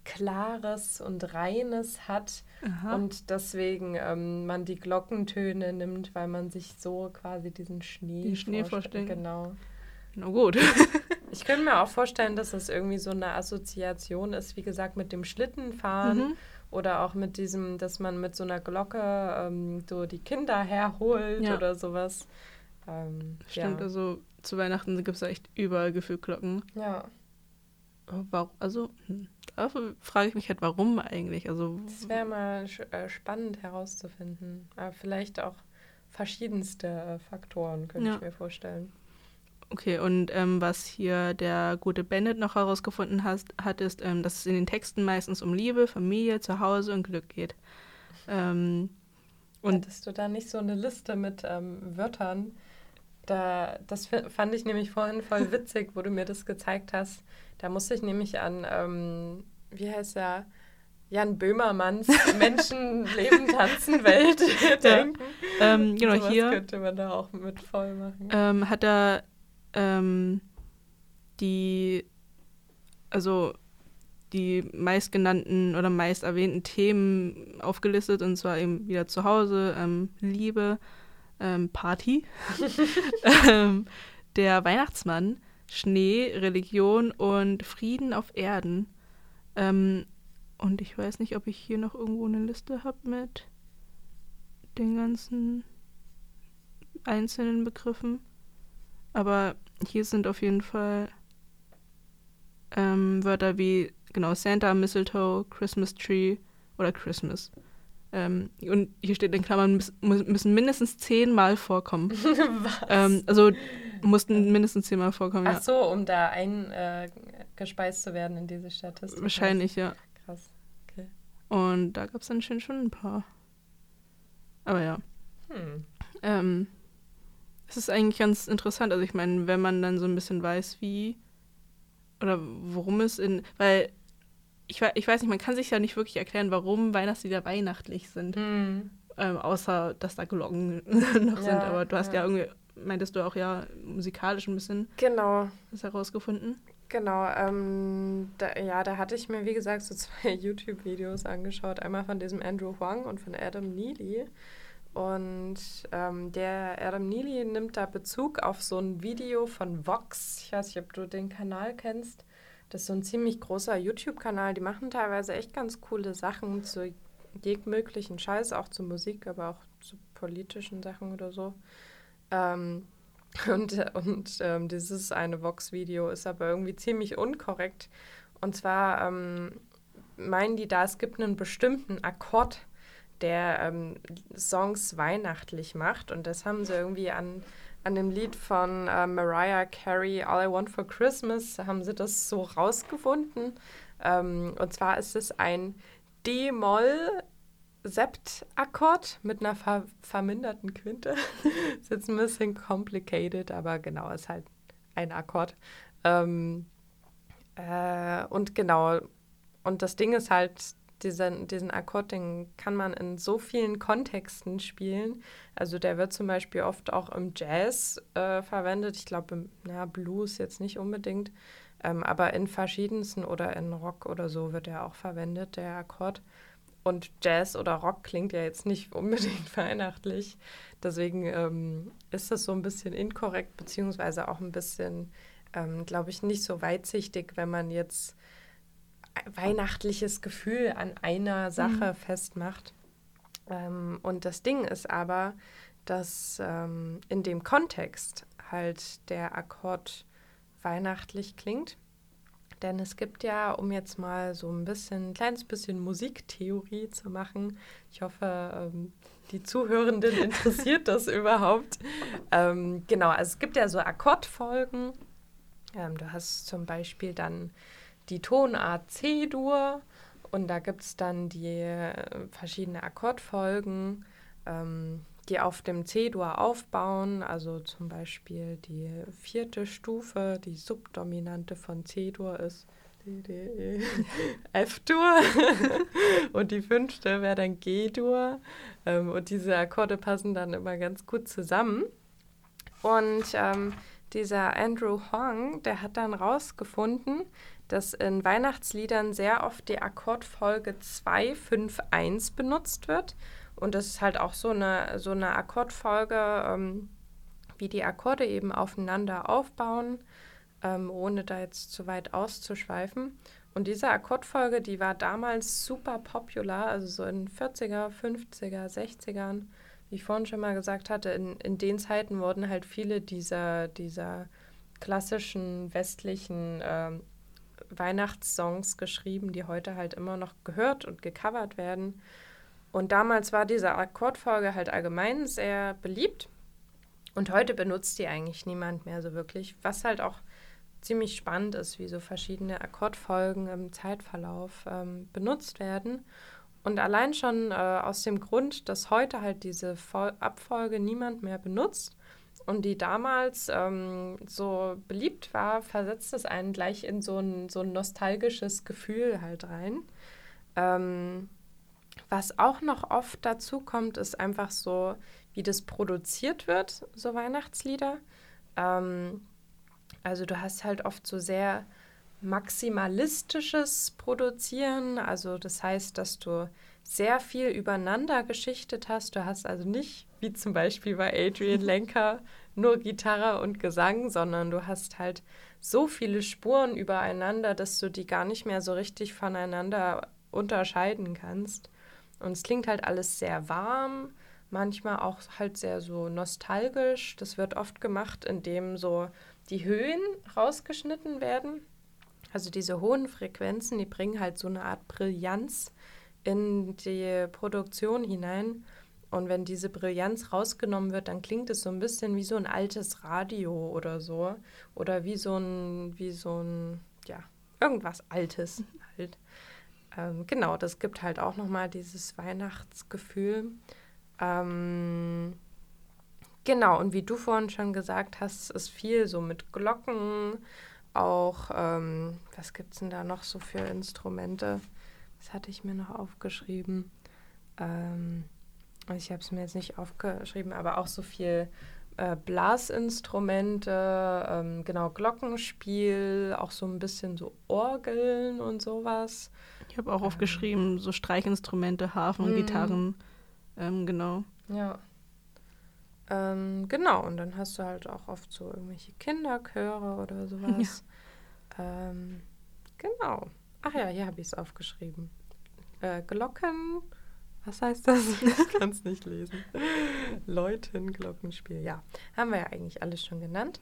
Klares und Reines hat Aha. und deswegen ähm, man die Glockentöne nimmt, weil man sich so quasi diesen Schnee, Den Schnee vorstellt. Genau. Na gut. Ich könnte mir auch vorstellen, dass das irgendwie so eine Assoziation ist, wie gesagt, mit dem Schlittenfahren Mhm. oder auch mit diesem, dass man mit so einer Glocke ähm, so die Kinder herholt Ja. oder sowas. Ähm, Stimmt, ja. also zu Weihnachten gibt es echt überall gefühlt Glocken. ja, Aber Warum, also, hm, dafür frage ich mich halt, warum eigentlich? Also, das wäre mal äh, spannend herauszufinden. Aber vielleicht auch verschiedenste äh, Faktoren, könnte Ja. ich mir vorstellen. Okay, und ähm, was hier der gute Bennett noch herausgefunden hat, hat ist, ähm, dass es in den Texten meistens um Liebe, Familie, Zuhause und Glück geht. Ähm, und Hattest du da nicht so eine Liste mit ähm, Wörtern? Da, das fand ich nämlich vorhin voll witzig, wo du mir das gezeigt hast. Da musste ich nämlich an, ähm, wie heißt er, Jan Böhmermanns Menschen, Leben, Tanzen, Welt denken. ähm, genau Sowas hier könnte man da auch mit voll machen. ähm, hat er ähm, die, also die meistgenannten oder meist erwähnten Themen aufgelistet und zwar eben wieder zu Hause, ähm, Liebe, ähm, Party, ähm, der Weihnachtsmann, Schnee, Religion und Frieden auf Erden. Ähm, und ich weiß nicht, ob ich hier noch irgendwo eine Liste habe mit den ganzen einzelnen Begriffen. Aber hier sind auf jeden Fall ähm, Wörter wie genau Santa, Mistletoe, Christmas Tree oder Christmas. Ähm, und hier steht in Klammern, müssen, müssen mindestens zehnmal vorkommen. Was? ähm, also mussten mindestens zehnmal vorkommen, ja. Ach so, um da eingespeist zu werden in diese Statistik. Wahrscheinlich, ja. Krass. Okay. Und da gab es dann schon, schon ein paar. Aber ja. Hm. Ähm, es ist eigentlich ganz interessant. Also ich meine, wenn man dann so ein bisschen weiß, wie oder worum es in, weil ich, ich weiß nicht, man kann sich ja nicht wirklich erklären, warum Weihnachtslieder weihnachtlich sind, Hm. ähm, außer dass da Glocken noch sind. Ja, Aber du hast ja. ja. irgendwie, meintest du auch ja musikalisch ein bisschen Genau. das herausgefunden. Genau, ähm, da, ja, da hatte ich mir, wie gesagt, so zwei YouTube-Videos angeschaut. Einmal von diesem Andrew Huang und von Adam Neely. Und ähm, der Adam Neely nimmt da Bezug auf so ein Video von Vox. Ich weiß nicht, ob du den Kanal kennst. Das ist so ein ziemlich großer YouTube-Kanal. Die machen teilweise echt ganz coole Sachen zu jegmöglichen Scheiß, auch zu Musik, aber auch zu politischen Sachen oder so. Ähm, und und ähm, dieses eine Vox-Video ist aber irgendwie ziemlich unkorrekt. Und zwar ähm, meinen die da, es gibt einen bestimmten Akkord, der ähm, Songs weihnachtlich macht. Und das haben sie irgendwie an, an dem Lied von äh, Mariah Carey, All I Want for Christmas, haben sie das so rausgefunden. Ähm, und zwar ist es ein D-Moll Septakkord mit einer ver verminderten Quinte. ist jetzt ein bisschen complicated, aber genau, ist halt ein Akkord. Ähm, äh, und genau, und das Ding ist halt, diesen, diesen Akkord, den kann man in so vielen Kontexten spielen. Also der wird zum Beispiel oft auch im Jazz äh, verwendet. Ich glaube, na, Blues jetzt nicht unbedingt. Ähm, aber in verschiedensten oder in Rock oder so wird er auch verwendet, der Akkord. Und Jazz oder Rock klingt ja jetzt nicht unbedingt weihnachtlich. Deswegen ähm, ist das so ein bisschen inkorrekt, beziehungsweise auch ein bisschen, ähm, glaube ich, nicht so weitsichtig, wenn man jetzt weihnachtliches Gefühl an einer Sache festmacht. Ähm, und das Ding ist aber, dass ähm, in dem Kontext halt der Akkord weihnachtlich klingt. Denn es gibt ja, um jetzt mal so ein bisschen, ein kleines bisschen Musiktheorie zu machen, ich hoffe, ähm, die Zuhörenden interessiert das überhaupt. Ähm, genau, also es gibt ja so Akkordfolgen. Ähm, du hast zum Beispiel dann die Tonart C-Dur und da gibt es dann die äh, verschiedene Akkordfolgen, ähm, die auf dem C-Dur aufbauen. Also zum Beispiel die vierte Stufe, die Subdominante von C-Dur ist E, F-Dur und die fünfte wäre dann G-Dur. Ähm, und diese Akkorde passen dann immer ganz gut zusammen. Und ähm, dieser Andrew Hong, der hat dann rausgefunden, dass in Weihnachtsliedern sehr oft die Akkordfolge 2, 5, 1 benutzt wird. Und das ist halt auch so eine, so eine Akkordfolge, ähm, wie die Akkorde eben aufeinander aufbauen, ähm, ohne da jetzt zu weit auszuschweifen. Und diese Akkordfolge, die war damals super popular, also so in 40er, 50er, 60ern, wie ich vorhin schon mal gesagt hatte, in, in den Zeiten wurden halt viele dieser, dieser klassischen westlichen ähm, Weihnachtssongs geschrieben, die heute halt immer noch gehört und gecovert werden. Und damals war diese Akkordfolge halt allgemein sehr beliebt. Und heute benutzt die eigentlich niemand mehr so wirklich, was halt auch ziemlich spannend ist, wie so verschiedene Akkordfolgen im Zeitverlauf ähm, benutzt werden. Und allein schon äh, aus dem Grund, dass heute halt diese Fol Abfolge niemand mehr benutzt und die damals ähm, so beliebt war, versetzt es einen gleich in so ein, so ein nostalgisches Gefühl halt rein. Ähm, was auch noch oft dazu kommt, ist einfach so, wie das produziert wird, so Weihnachtslieder. Ähm, also du hast halt oft so sehr maximalistisches Produzieren. Also das heißt, dass du sehr viel übereinander geschichtet hast. Du hast also nicht, wie zum Beispiel bei Adrian Lenker, nur Gitarre und Gesang, sondern du hast halt so viele Spuren übereinander, dass du die gar nicht mehr so richtig voneinander unterscheiden kannst. Und es klingt halt alles sehr warm, manchmal auch halt sehr so nostalgisch. Das wird oft gemacht, indem so die Höhen rausgeschnitten werden. Also diese hohen Frequenzen, die bringen halt so eine Art Brillanz in die Produktion hinein. Und wenn diese Brillanz rausgenommen wird, dann klingt es so ein bisschen wie so ein altes Radio oder so. Oder wie so ein, wie so ein, ja, irgendwas Altes halt. Ähm, genau, das gibt halt auch nochmal dieses Weihnachtsgefühl. Ähm, genau, und wie du vorhin schon gesagt hast, ist viel so mit Glocken, auch, ähm, was gibt es denn da noch so für Instrumente? Das hatte ich mir noch aufgeschrieben. Ähm, ich habe es mir jetzt nicht aufgeschrieben, aber auch so viel äh, Blasinstrumente, ähm, genau, Glockenspiel, auch so ein bisschen so Orgeln und sowas. Ich habe auch aufgeschrieben, so Streichinstrumente, Harfen und Mhm. Gitarren. Ähm, genau. Ja. Ähm, genau, und dann hast du halt auch oft so irgendwelche Kinderchöre oder sowas. Ähm, genau. Ach ja, hier habe ich es aufgeschrieben. Äh, Glocken. Was heißt das? Ich kann es nicht lesen. Läuten, Glockenspiel. Ja, haben wir ja eigentlich alles schon genannt.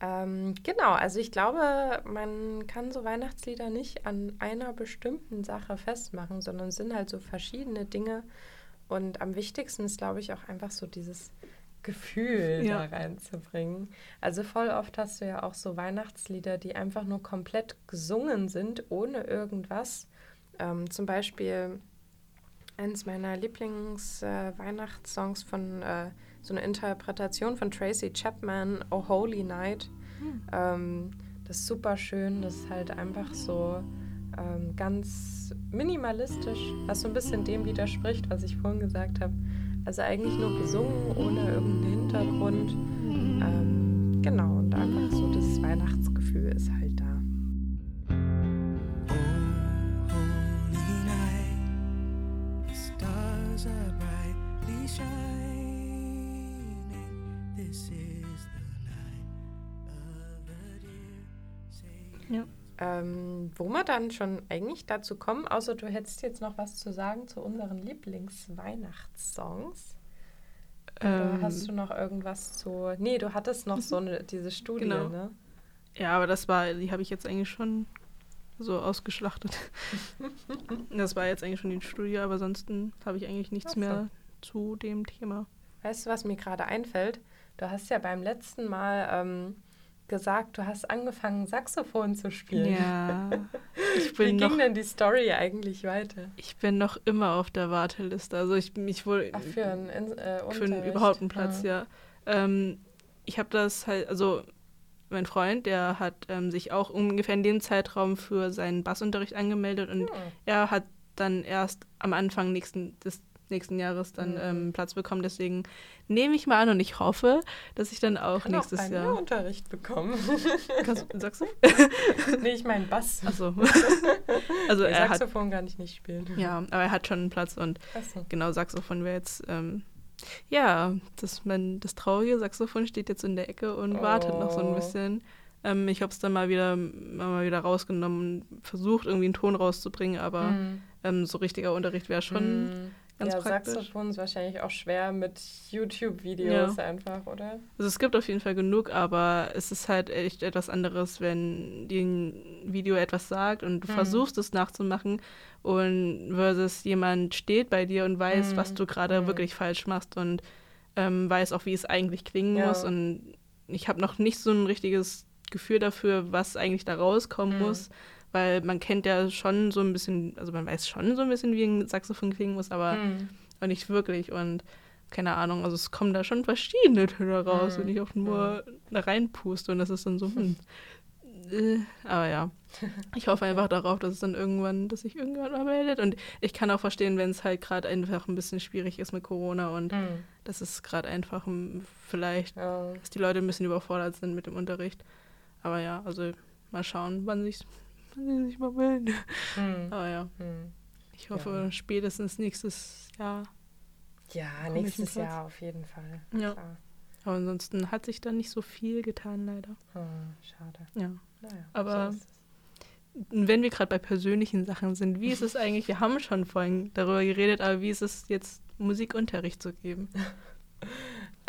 Ähm, genau, also ich glaube, man kann so Weihnachtslieder nicht an einer bestimmten Sache festmachen, sondern sind halt so verschiedene Dinge. Und am wichtigsten ist, glaube ich, auch einfach so dieses Gefühl Ja. da reinzubringen. Also voll oft hast du ja auch so Weihnachtslieder, die einfach nur komplett gesungen sind, ohne irgendwas. Ähm, zum Beispiel eines meiner Lieblings-Weihnachtssongs von äh, so einer Interpretation von Tracy Chapman, Oh Holy Night. Ähm, das ist super schön, das ist halt einfach so ähm, ganz minimalistisch, was so ein bisschen dem widerspricht, was ich vorhin gesagt habe. Also eigentlich nur gesungen, ohne irgendeinen Hintergrund. Ähm, genau, und einfach so das Weihnachtsgefühl ist halt da. Ja. Ähm, wo wir dann schon eigentlich dazu kommen, außer du hättest jetzt noch was zu sagen zu unseren Lieblings-Weihnachtssongs. Ähm, hast du noch irgendwas zu. Nee, du hattest noch so eine, diese Studie, Genau. ne? Ja, aber das war, die habe ich jetzt eigentlich schon so ausgeschlachtet. das war jetzt eigentlich schon die Studie, aber ansonsten habe ich eigentlich nichts so. mehr zu dem Thema. Weißt du, was mir gerade einfällt? Du hast ja beim letzten Mal ähm, gesagt, du hast angefangen, Saxophon zu spielen. Ja, ich Wie ging noch, denn die Story eigentlich weiter? ich bin noch immer auf der Warteliste. Also ich mich wohl Ach, für einen, In- äh, für einen, überhaupt einen Platz, Ah. ja. Ähm, ich habe das halt, also mein Freund, der hat ähm, sich auch ungefähr in dem Zeitraum für seinen Bassunterricht angemeldet und Hm. er hat dann erst am Anfang nächsten, des nächsten Jahres dann Mhm. ähm, Platz bekommen. Deswegen nehme ich mal an und ich hoffe, dass ich dann auch Kann nächstes auch Jahr. Unterricht bekommen. Kannst, sagst du? nee, ich meine Bass. Achso. also er hat. Saxophon kann ich nicht spielen. Ja, aber er hat schon einen Platz und Achso. genau, Saxophon wäre jetzt. Ähm, ja, das, mein, das traurige Saxophon steht jetzt in der Ecke und wartet noch so ein Oh. bisschen. Ähm, ich habe es dann mal wieder, mal wieder rausgenommen und versucht, irgendwie einen Ton rauszubringen, aber Hm. ähm, so richtiger Unterricht wäre schon Hm. Ganz ja, praktisch. Saxophon ist wahrscheinlich auch schwer mit YouTube-Videos einfach, oder? Also es gibt auf jeden Fall genug, aber es ist halt echt etwas anderes, wenn dir ein Video etwas sagt und du Mhm. versuchst es nachzumachen und versus jemand steht bei dir und weiß, Mhm. was du gerade Mhm. wirklich falsch machst und ähm, weiß auch, wie es eigentlich klingen Ja. muss. Und ich habe noch nicht so ein richtiges Gefühl dafür, was eigentlich da rauskommen Mhm. muss, weil man kennt ja schon so ein bisschen, also man weiß schon so ein bisschen, wie ein Saxophon klingen muss, aber Hm. aber nicht wirklich. Und keine Ahnung, also es kommen da schon verschiedene Töne raus, Mhm. wenn ich auch nur da reinpuste und das ist dann so, hm. Äh, aber ja, ich hoffe einfach darauf, dass es dann irgendwann, dass sich irgendwann mal meldet. Und ich kann auch verstehen, wenn es halt gerade einfach ein bisschen schwierig ist mit Corona und Hm. dass es gerade einfach hm, vielleicht, Ja. dass die Leute ein bisschen überfordert sind mit dem Unterricht. Aber ja, also mal schauen, wann sich wann sie sich mal melden. Hm. Aber ja, Hm. ich hoffe Ja. spätestens nächstes Jahr. Ja, nächstes? Jahr auf jeden Fall. Ja. Klar. Aber ansonsten hat sich da nicht so viel getan, leider. Hm, schade. Ja. Naja, Aber- so. Wenn wir gerade bei persönlichen Sachen sind, wie ist es eigentlich, wir haben schon vorhin darüber geredet, aber wie ist es jetzt, Musikunterricht zu geben?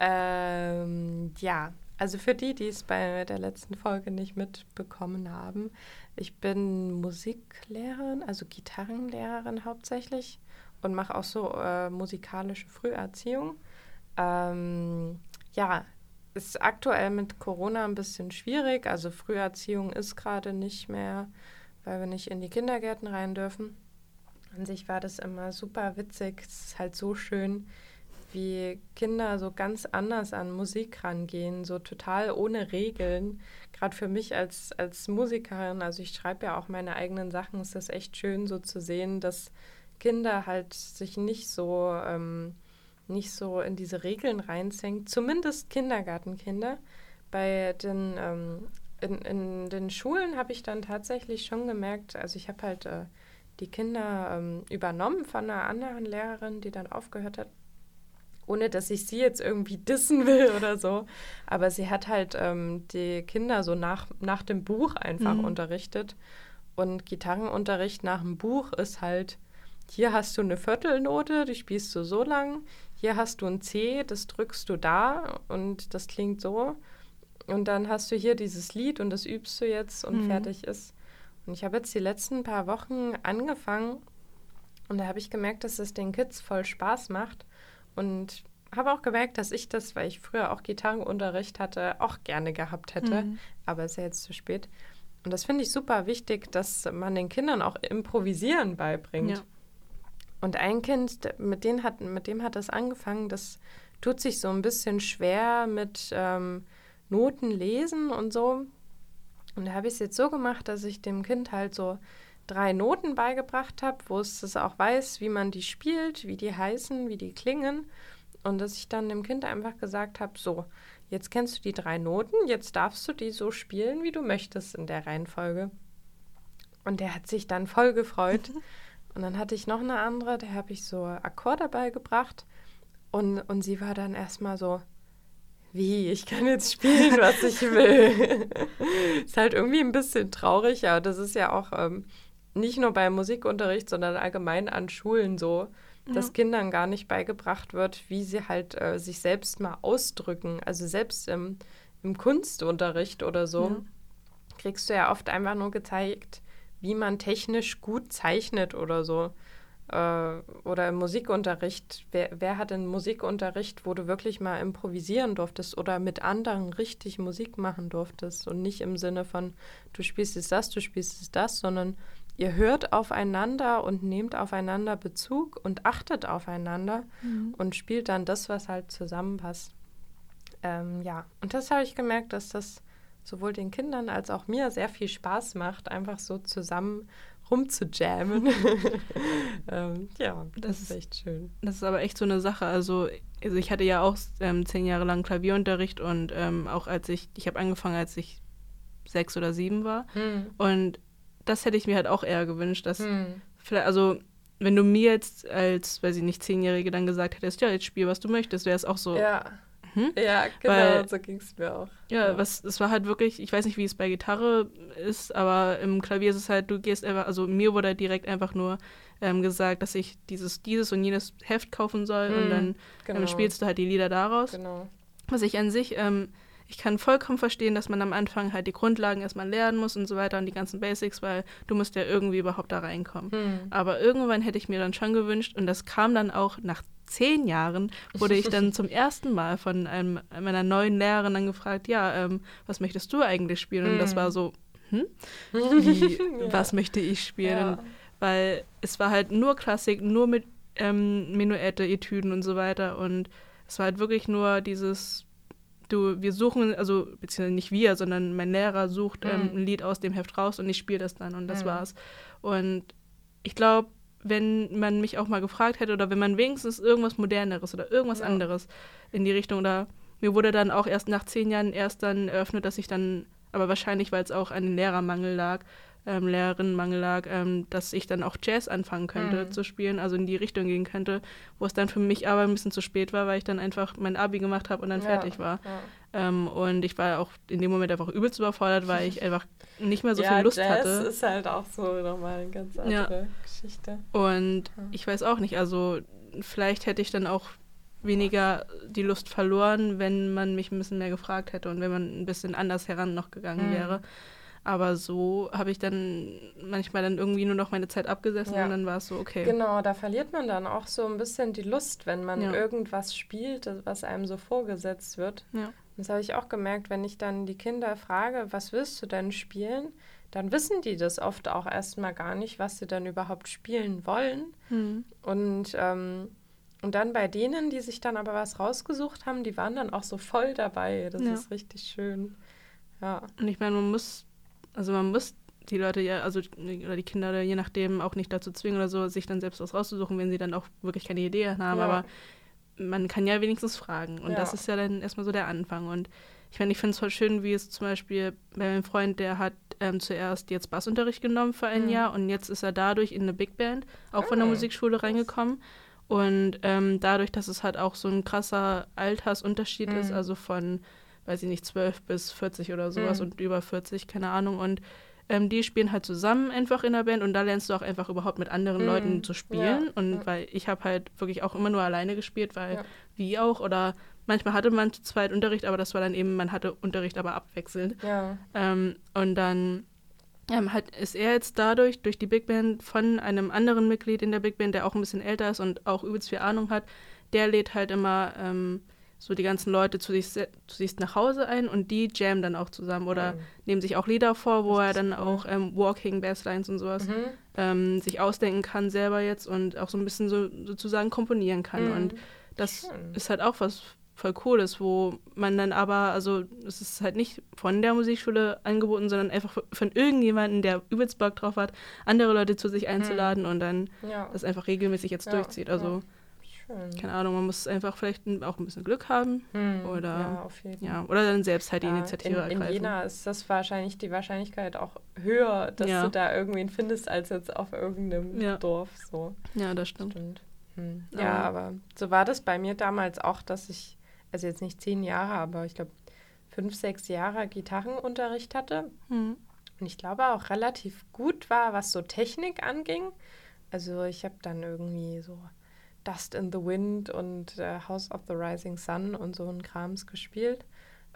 Ähm, ja, also für die, die es bei der letzten Folge nicht mitbekommen haben, ich bin Musiklehrerin, also Gitarrenlehrerin hauptsächlich und mache auch so äh, musikalische Früherziehung. Ähm, ja, ist aktuell mit Corona ein bisschen schwierig. Also Früherziehung ist gerade nicht mehr, weil wir nicht in die Kindergärten rein dürfen. An sich war das immer super witzig. Es ist halt so schön, wie Kinder so ganz anders an Musik rangehen, so total ohne Regeln. Gerade für mich als, als Musikerin, also ich schreibe ja auch meine eigenen Sachen, ist das echt schön so zu sehen, dass Kinder halt sich nicht so, ähm, nicht so in diese Regeln reinzwängen, zumindest Kindergartenkinder. Bei den, ähm, in, in den Schulen habe ich dann tatsächlich schon gemerkt, also ich habe halt äh, die Kinder ähm, übernommen von einer anderen Lehrerin, die dann aufgehört hat, ohne dass ich sie jetzt irgendwie dissen will oder so. Aber sie hat halt ähm, die Kinder so nach, nach dem Buch einfach Mhm. unterrichtet. Und Gitarrenunterricht nach dem Buch ist halt, hier hast du eine Viertelnote, die spielst du so lang. Hier hast du ein C, das drückst du da und das klingt so. Und dann hast du hier dieses Lied und das übst du jetzt und Mhm. fertig ist. Und ich habe jetzt die letzten paar Wochen angefangen und da habe ich gemerkt, dass es den Kids voll Spaß macht. Und habe auch gemerkt, dass ich das, weil ich früher auch Gitarrenunterricht hatte, auch gerne gehabt hätte. Mhm. Aber es ist ja jetzt zu spät. Und das finde ich super wichtig, dass man den Kindern auch Improvisieren beibringt. Ja. Und ein Kind, mit, dem hat, mit dem hat das angefangen, das tut sich so ein bisschen schwer mit ähm, Noten lesen und so. Und da habe ich es jetzt so gemacht, dass ich dem Kind halt so drei Noten beigebracht habe, wo es das auch weiß, wie man die spielt, wie die heißen, wie die klingen. Und dass ich dann dem Kind einfach gesagt habe, so, jetzt kennst du die drei Noten, jetzt darfst du die so spielen, wie du möchtest in der Reihenfolge. Und der hat sich dann voll gefreut. Und dann hatte ich noch eine andere, der habe ich so Akkorde beigebracht. Und, und sie war dann erstmal so, wie, ich kann jetzt spielen, was ich will. ist halt irgendwie ein bisschen traurig, aber das ist ja auch ähm, nicht nur beim Musikunterricht, sondern allgemein an Schulen so, dass Ja. Kindern gar nicht beigebracht wird, wie sie halt äh, sich selbst mal ausdrücken. Also selbst im, im Kunstunterricht oder so Ja. kriegst du ja oft einfach nur gezeigt, wie man technisch gut zeichnet oder so. Äh, oder im Musikunterricht. Wer, wer hat einen Musikunterricht, wo du wirklich mal improvisieren durftest oder mit anderen richtig Musik machen durftest und nicht im Sinne von, du spielst jetzt das, du spielst jetzt das, sondern ihr hört aufeinander und nehmt aufeinander Bezug und achtet aufeinander und spielt dann das, was halt zusammenpasst. Ähm, ja, und das habe ich gemerkt, dass das sowohl den Kindern als auch mir sehr viel Spaß macht, einfach so zusammen rumzujammen. ähm, ja, das, Das ist echt schön. Das ist aber echt so eine Sache. Also, also ich hatte ja auch ähm, zehn Jahre lang Klavierunterricht und ähm, auch als ich, ich habe angefangen, als ich sechs oder sieben war. Hm. Und das hätte ich mir halt auch eher gewünscht, dass Hm. vielleicht, also wenn du mir jetzt als, weiß ich nicht, Zehnjährige dann gesagt hättest, ja, jetzt spiel, was du möchtest, wäre es auch so. Ja. Hm? ja, genau, Weil- so ging es mir auch. Ja, was, es war halt wirklich, ich weiß nicht, wie es bei Gitarre ist, aber im Klavier ist es halt, du gehst einfach, also mir wurde direkt einfach nur ähm, gesagt, dass ich dieses, dieses und jenes Heft kaufen soll und Hm, dann genau. ähm, spielst du halt die Lieder daraus. Genau. Was ich an sich, ähm, ich kann vollkommen verstehen, dass man am Anfang halt die Grundlagen erstmal lernen muss und so weiter und die ganzen Basics, weil du musst ja irgendwie überhaupt da reinkommen. Hm. Aber irgendwann hätte ich mir dann schon gewünscht, und das kam dann auch nach zehn Jahren, wurde ich dann zum ersten Mal von einem, meiner neuen Lehrerin dann gefragt, ja, ähm, was möchtest du eigentlich spielen? Und das Hm. war so, hm? Wie, Ja. was möchte ich spielen? Ja. Weil es war halt nur Klassik, nur mit ähm, Menuette, Etüden und so weiter. Und es war halt wirklich nur dieses, du, wir suchen, also beziehungsweise nicht wir, sondern mein Lehrer sucht ähm, Mhm. ein Lied aus dem Heft raus und ich spiele das dann und das Mhm. war's. Und ich glaube, wenn man mich auch mal gefragt hätte oder wenn man wenigstens irgendwas Moderneres oder irgendwas Ja. anderes in die Richtung oder mir wurde dann auch erst nach zehn Jahren erst dann eröffnet, dass ich dann, aber wahrscheinlich, weil es auch an den Lehrermangel lag, ähm, Lehrerinnenmangel lag, ähm, dass ich dann auch Jazz anfangen könnte Mhm. zu spielen, also in die Richtung gehen könnte, wo es dann für mich aber ein bisschen zu spät war, weil ich dann einfach mein Abi gemacht habe und dann Ja, fertig war. Ja. Ähm, und ich war auch in dem Moment einfach übelst überfordert, weil ich einfach nicht mehr so ja, viel Lust Jazz hatte. ist halt auch so nochmal eine ganz andere Geschichte. Und ich weiß auch nicht, also vielleicht hätte ich dann auch weniger die Lust verloren, wenn man mich ein bisschen mehr gefragt hätte und wenn man ein bisschen anders heran noch gegangen Mhm. wäre. Aber so habe ich dann manchmal dann irgendwie nur noch meine Zeit abgesessen Ja. und dann war es so, okay. Genau, da verliert man dann auch so ein bisschen die Lust, wenn man Ja. irgendwas spielt, was einem so vorgesetzt wird. Ja. Das habe ich auch gemerkt, wenn ich dann die Kinder frage, was willst du denn spielen? Dann wissen die das oft auch erstmal gar nicht, was sie dann überhaupt spielen wollen. Hm. Und, ähm, und dann bei denen, die sich dann aber was rausgesucht haben, die waren dann auch so voll dabei. Das Ja. ist richtig schön. Ja. Und ich meine, man muss, also man muss die Leute ja, also oder die Kinder je nachdem auch nicht dazu zwingen oder so, sich dann selbst was rauszusuchen, wenn sie dann auch wirklich keine Idee haben. Ja. Aber man kann ja wenigstens fragen. Und Ja. das ist ja dann erstmal so der Anfang. Und ich meine, ich finde es voll schön, wie es zum Beispiel bei meinem Freund, der hat ähm, zuerst jetzt Bassunterricht genommen für ein Mhm. Jahr und jetzt ist er dadurch in eine Big Band, auch von der Ah, Musikschule reingekommen. Und ähm, dadurch, dass es halt auch so ein krasser Altersunterschied ist, Mhm. also von, weiß ich nicht, 12 bis 40 oder sowas Mhm. und über 40, keine Ahnung. Und ähm, die spielen halt zusammen einfach in der Band und da lernst du auch einfach überhaupt mit anderen Mhm. Leuten zu spielen. Ja, Und ja. weil ich habe halt wirklich auch immer nur alleine gespielt, weil Ja. wie auch oder manchmal hatte man zu zweit Unterricht, aber das war dann eben, man hatte Unterricht aber abwechselnd. Ja. Ähm, und dann ähm, hat, ist er jetzt dadurch, durch die Big Band, von einem anderen Mitglied in der Big Band, der auch ein bisschen älter ist und auch übelst viel Ahnung hat, der lädt halt immer ähm, so die ganzen Leute zu sich, zu sich nach Hause ein und die jammen dann auch zusammen oder Mhm. nehmen sich auch Lieder vor, wo er dann auch ähm, Walking Basslines und sowas Mhm. ähm, sich ausdenken kann selber jetzt und auch so ein bisschen so sozusagen komponieren kann. Mhm. Und das Schön. ist halt auch was voll Cooles, wo man dann aber, also es ist halt nicht von der Musikschule angeboten, sondern einfach von irgendjemandem, der übelst Bock drauf hat, andere Leute zu sich einzuladen und dann Ja. das einfach regelmäßig jetzt Ja, durchzieht. Also, Schön. keine Ahnung, man muss einfach vielleicht auch ein bisschen Glück haben Hm, oder- ja, auf jeden ja, oder dann selbst halt die Ja, Initiative in, in ergreifen. Jena ist das wahrscheinlich die Wahrscheinlichkeit auch höher, dass Ja. du da irgendwen findest, als jetzt auf irgendeinem Ja. Dorf. So. Ja, das stimmt. Stimmt. Hm. Ja, aber so war das bei mir damals auch, dass ich, also jetzt nicht zehn Jahre, aber ich glaube fünf, sechs Jahre Gitarrenunterricht hatte. Hm. Und ich glaube auch relativ gut war, was so Technik anging. Also ich habe dann irgendwie so Dust in the Wind und äh, House of the Rising Sun und so ein Krams gespielt.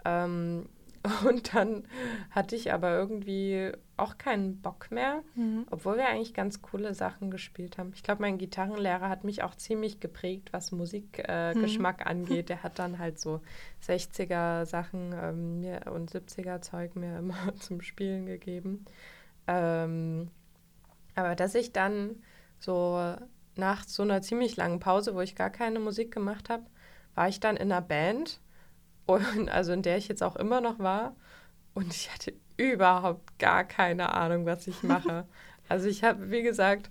Ähm, und dann hatte ich aber irgendwie auch keinen Bock mehr, Mhm. obwohl wir eigentlich ganz coole Sachen gespielt haben. Ich glaube, mein Gitarrenlehrer hat mich auch ziemlich geprägt, was Musikgeschmack äh, Mhm. Angeht. Der hat dann halt so 60er Sachen ähm, mir und 70er Zeug mir immer zum Spielen gegeben. Ähm, aber dass ich dann so nach so einer ziemlich langen Pause, wo ich gar keine Musik gemacht habe, war ich dann in einer Band, und, also in der ich jetzt auch immer noch war. Und ich hatte überhaupt gar keine Ahnung, was ich mache. also ich habe, wie gesagt,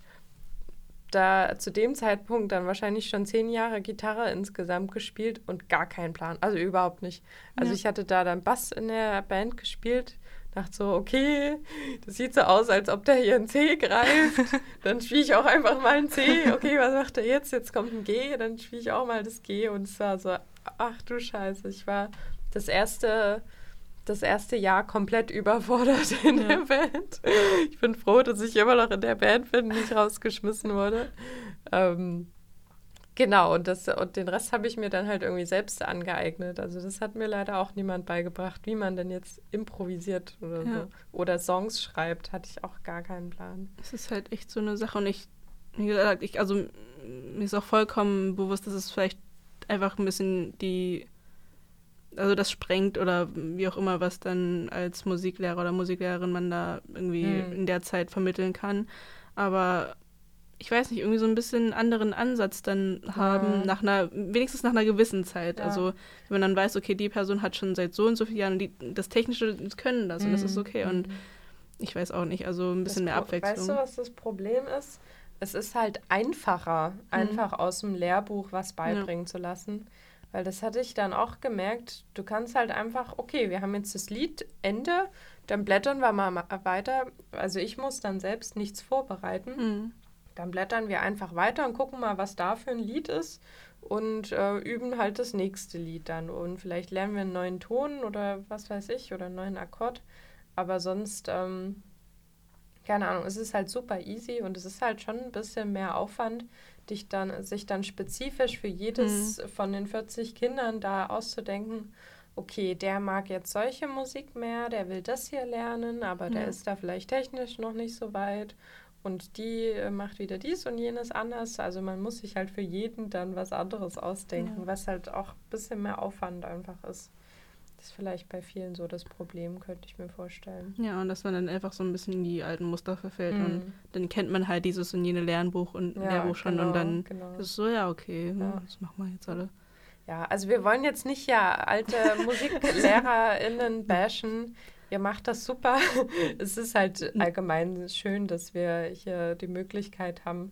da zu dem Zeitpunkt dann wahrscheinlich schon zehn Jahre Gitarre insgesamt gespielt und gar keinen Plan. Also überhaupt nicht. Also Ja. ich hatte da dann Bass in der Band gespielt. Dachte so, okay, das sieht so aus, als ob der hier ein C greift. Dann spiele ich auch einfach mal ein C. Okay, was macht er jetzt? Jetzt kommt ein G. Dann spiele ich auch mal das G. Und es war so, ach du Scheiße. Ich war das erste, das erste Jahr komplett überfordert in Ja. der Band. Ich bin froh, dass ich immer noch in der Band bin, nicht rausgeschmissen wurde. Ähm, genau, und, das, und den Rest habe ich mir dann halt irgendwie selbst angeeignet. Also das hat mir leider auch niemand beigebracht, wie man denn jetzt improvisiert oder Ja. so. Oder Songs schreibt, hatte ich auch gar keinen Plan. Es ist halt echt so eine Sache und ich, wie gesagt, ich, also mir ist auch vollkommen bewusst, dass es vielleicht einfach ein bisschen die, also das sprengt oder wie auch immer, was dann als Musiklehrer oder Musiklehrerin man da irgendwie Hm. in der Zeit vermitteln kann. Aber ich weiß nicht, irgendwie so ein bisschen einen anderen Ansatz dann haben, Ja. nach einer, wenigstens nach einer gewissen Zeit. Ja. Also wenn man dann weiß, okay, die Person hat schon seit so und so vielen Jahren die, das Technische können das und das ist okay. Und ich weiß auch nicht, also ein bisschen Mhm. Das mehr Abwechslung. Weißt du, was das Problem ist? Es ist halt einfacher, einfach aus dem Lehrbuch was beibringen zu lassen. Weil das hatte ich dann auch gemerkt. Du kannst halt einfach, okay, wir haben jetzt das Lied, Ende, dann blättern wir mal ma- weiter. Also ich muss dann selbst nichts vorbereiten. Mhm. Dann blättern wir einfach weiter und gucken mal, was da für ein Lied ist und äh, üben halt das nächste Lied dann. Und vielleicht lernen wir einen neuen Ton oder was weiß ich oder einen neuen Akkord. Aber sonst, ähm, keine Ahnung, es ist halt super easy und es ist halt schon ein bisschen mehr Aufwand, dich dann, sich dann spezifisch für jedes von den 40 Kindern da auszudenken, okay, der mag jetzt solche Musik mehr, der will das hier lernen, aber der Ja. ist da vielleicht technisch noch nicht so weit. Und die äh, macht wieder dies und jenes anders. Also man muss sich halt für jeden dann was anderes ausdenken, Ja. was halt auch ein bisschen mehr Aufwand einfach ist. Das ist vielleicht bei vielen so das Problem, könnte ich mir vorstellen. Ja, und dass man dann einfach so ein bisschen in die alten Muster verfällt und Mhm. dann kennt man halt dieses und jene Lernbuch und Ja, Lehrbuch schon genau, und dann genau. ist es so, ja, okay, Ja. das machen wir jetzt alle. Ja, also wir wollen jetzt nicht ja alte MusiklehrerInnen bashen. Ihr macht das super. Es ist halt allgemein schön, dass wir hier die Möglichkeit haben,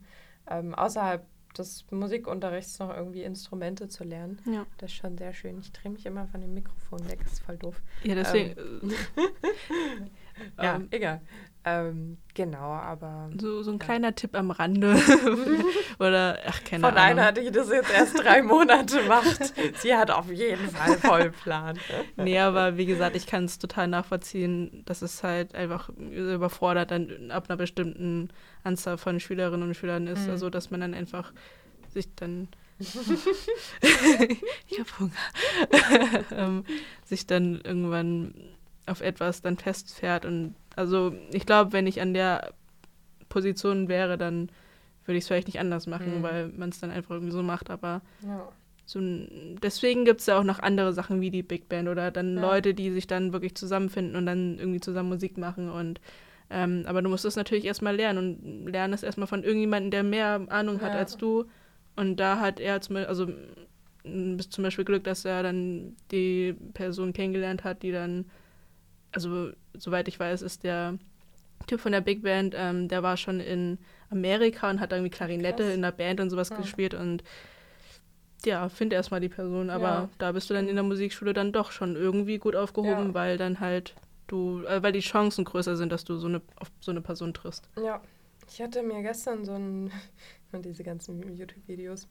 ähm, außerhalb des Musikunterrichts noch irgendwie Instrumente zu lernen. Ja, Das ist schon sehr schön. Ich drehe mich immer von dem Mikrofon weg, das ist voll doof. ja deswegen, Ja, Ähm. egal. Ähm, genau, aber so, so ein Ja. kleiner Tipp am Rande. Oder, ach, keine von Ahnung. einer, die das jetzt erst drei Monate macht. Sie hat auf jeden Fall Vollplan. Nee, aber wie gesagt, ich kann es total nachvollziehen, dass es halt einfach überfordert dann ab einer bestimmten Anzahl von Schülerinnen und Schülern ist. Mhm. Also, dass man dann einfach sich dann. ich hab Hunger. ähm, sich dann irgendwann auf etwas dann festfährt. Und also, ich glaube, wenn ich an der Position wäre, dann würde ich es vielleicht nicht anders machen, Mhm. weil man es dann einfach irgendwie so macht. Aber Ja. so ein, deswegen gibt es ja auch noch andere Sachen wie die Big Band oder dann Ja. Leute, die sich dann wirklich zusammenfinden und dann irgendwie zusammen Musik machen und ähm, aber du musst es natürlich erstmal lernen und lernen es erstmal von irgendjemandem, der mehr Ahnung hat Ja. als du. Und da hat er zum Beispiel, also zum Beispiel Glück, dass er dann die Person kennengelernt hat, die dann, also soweit ich weiß, ist der Typ von der Big Band, ähm, der war schon in Amerika und hat irgendwie Klarinette Krass. in der Band und sowas Ja. gespielt und ja, finde erstmal die Person, aber Ja. da bist du dann in der Musikschule dann doch schon irgendwie gut aufgehoben, Ja. weil dann halt du, äh, weil die Chancen größer sind, dass du so eine auf so eine Person triffst. Ja, Ich hatte mir gestern so ein, und diese ganzen YouTube-Videos,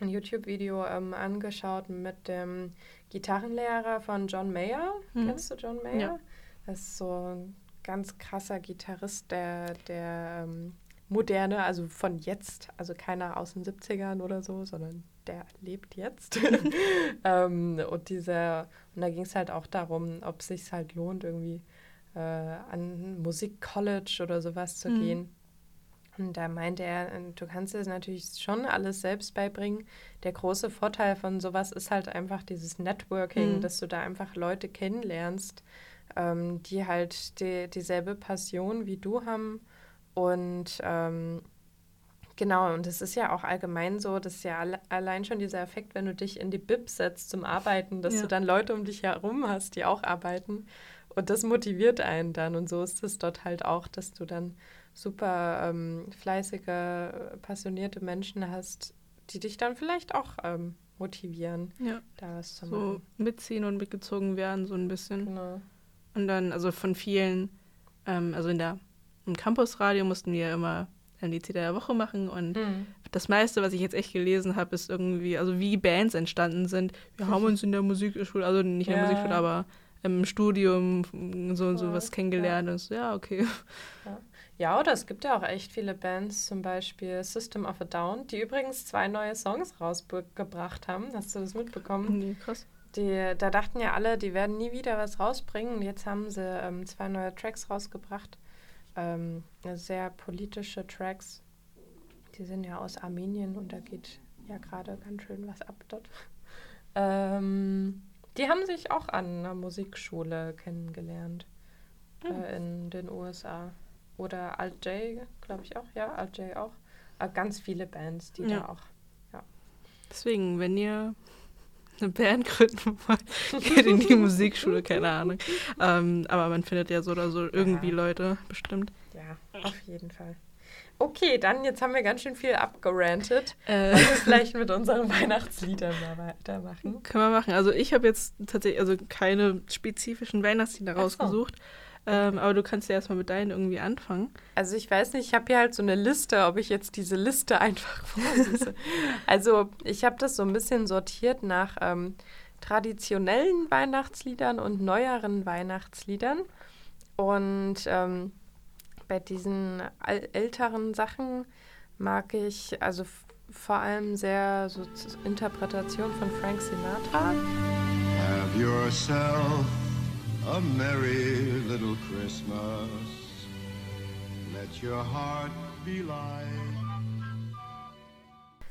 ein YouTube-Video ähm, angeschaut mit dem Gitarrenlehrer von John Mayer. Mhm. Kennst du John Mayer? Ja. Das ist so ein ganz krasser Gitarrist, der, der ähm, moderne, also von jetzt, also keiner aus den 70ern oder so, sondern der lebt jetzt. ähm, und dieser, und da ging es halt auch darum, ob es sich halt lohnt, irgendwie äh, an Musikcollege oder sowas zu Mhm. gehen. Und da meinte er, äh, du kannst es natürlich schon alles selbst beibringen. Der große Vorteil von sowas ist halt einfach dieses Networking, Mhm. dass du da einfach Leute kennenlernst, ähm, die halt die, dieselbe Passion wie du haben. Und ähm, genau, und es ist ja auch allgemein so, dass ja alle, allein schon dieser Effekt, wenn du dich in die Bib setzt zum Arbeiten, dass Ja. du dann Leute um dich herum hast, die auch arbeiten. Und das motiviert einen dann. Und so ist es dort halt auch, dass du dann super ähm, fleißige, passionierte Menschen hast, die dich dann vielleicht auch ähm, motivieren, Ja. da was zu So machen. mitziehen und mitgezogen werden, so ein bisschen. Genau. Und dann, also von vielen, ähm, also in der, im Campusradio mussten wir immer ein Lied der Woche machen und Hm. das meiste, was ich jetzt echt gelesen habe, ist irgendwie, also wie Bands entstanden sind. Wir haben uns in der Musikschule, also nicht in der Ja. Musikschule, aber im Studium so und so was kennengelernt. Und so, ja, okay. Ja, oder es gibt ja auch echt viele Bands, zum Beispiel System of a Down, die übrigens zwei neue Songs rausgebracht haben. Hast du das mitbekommen? Nee, krass. Die, da dachten ja alle, die werden nie wieder was rausbringen. Jetzt haben sie ähm, zwei neue Tracks rausgebracht. Ähm, sehr politische Tracks. Die sind ja aus Armenien und da geht ja gerade ganz schön was ab dort. Ähm, die haben sich auch an einer Musikschule kennengelernt äh, in den USA. Oder Alt J, glaube ich auch. Ja, Alt J auch. Äh, ganz viele Bands, die Ja. da auch. Deswegen, wenn ihr eine Band gründen wollt, geht in die Musikschule, keine Ahnung. Ähm, aber man findet ja so oder so irgendwie Ja. Leute, bestimmt. Ja, auf jeden Fall. Okay, dann jetzt haben wir ganz schön viel abgerantet. Äh, Wollen wir vielleicht mit unseren Weihnachtsliedern mal weitermachen? Können wir machen. Also ich habe jetzt tatsächlich also keine spezifischen Weihnachtslieder Ach so. rausgesucht. Ähm, aber du kannst ja erstmal mit deinen irgendwie anfangen. Also ich weiß nicht, ich habe hier halt so eine Liste, ob ich jetzt diese Liste einfach vorlese. also ich habe das so ein bisschen sortiert nach ähm, traditionellen Weihnachtsliedern und neueren Weihnachtsliedern. Und ähm, bei diesen älteren Sachen mag ich also vor allem sehr so Interpretation von Frank Sinatra. Have yourself a merry little Christmas. Let your heart be light.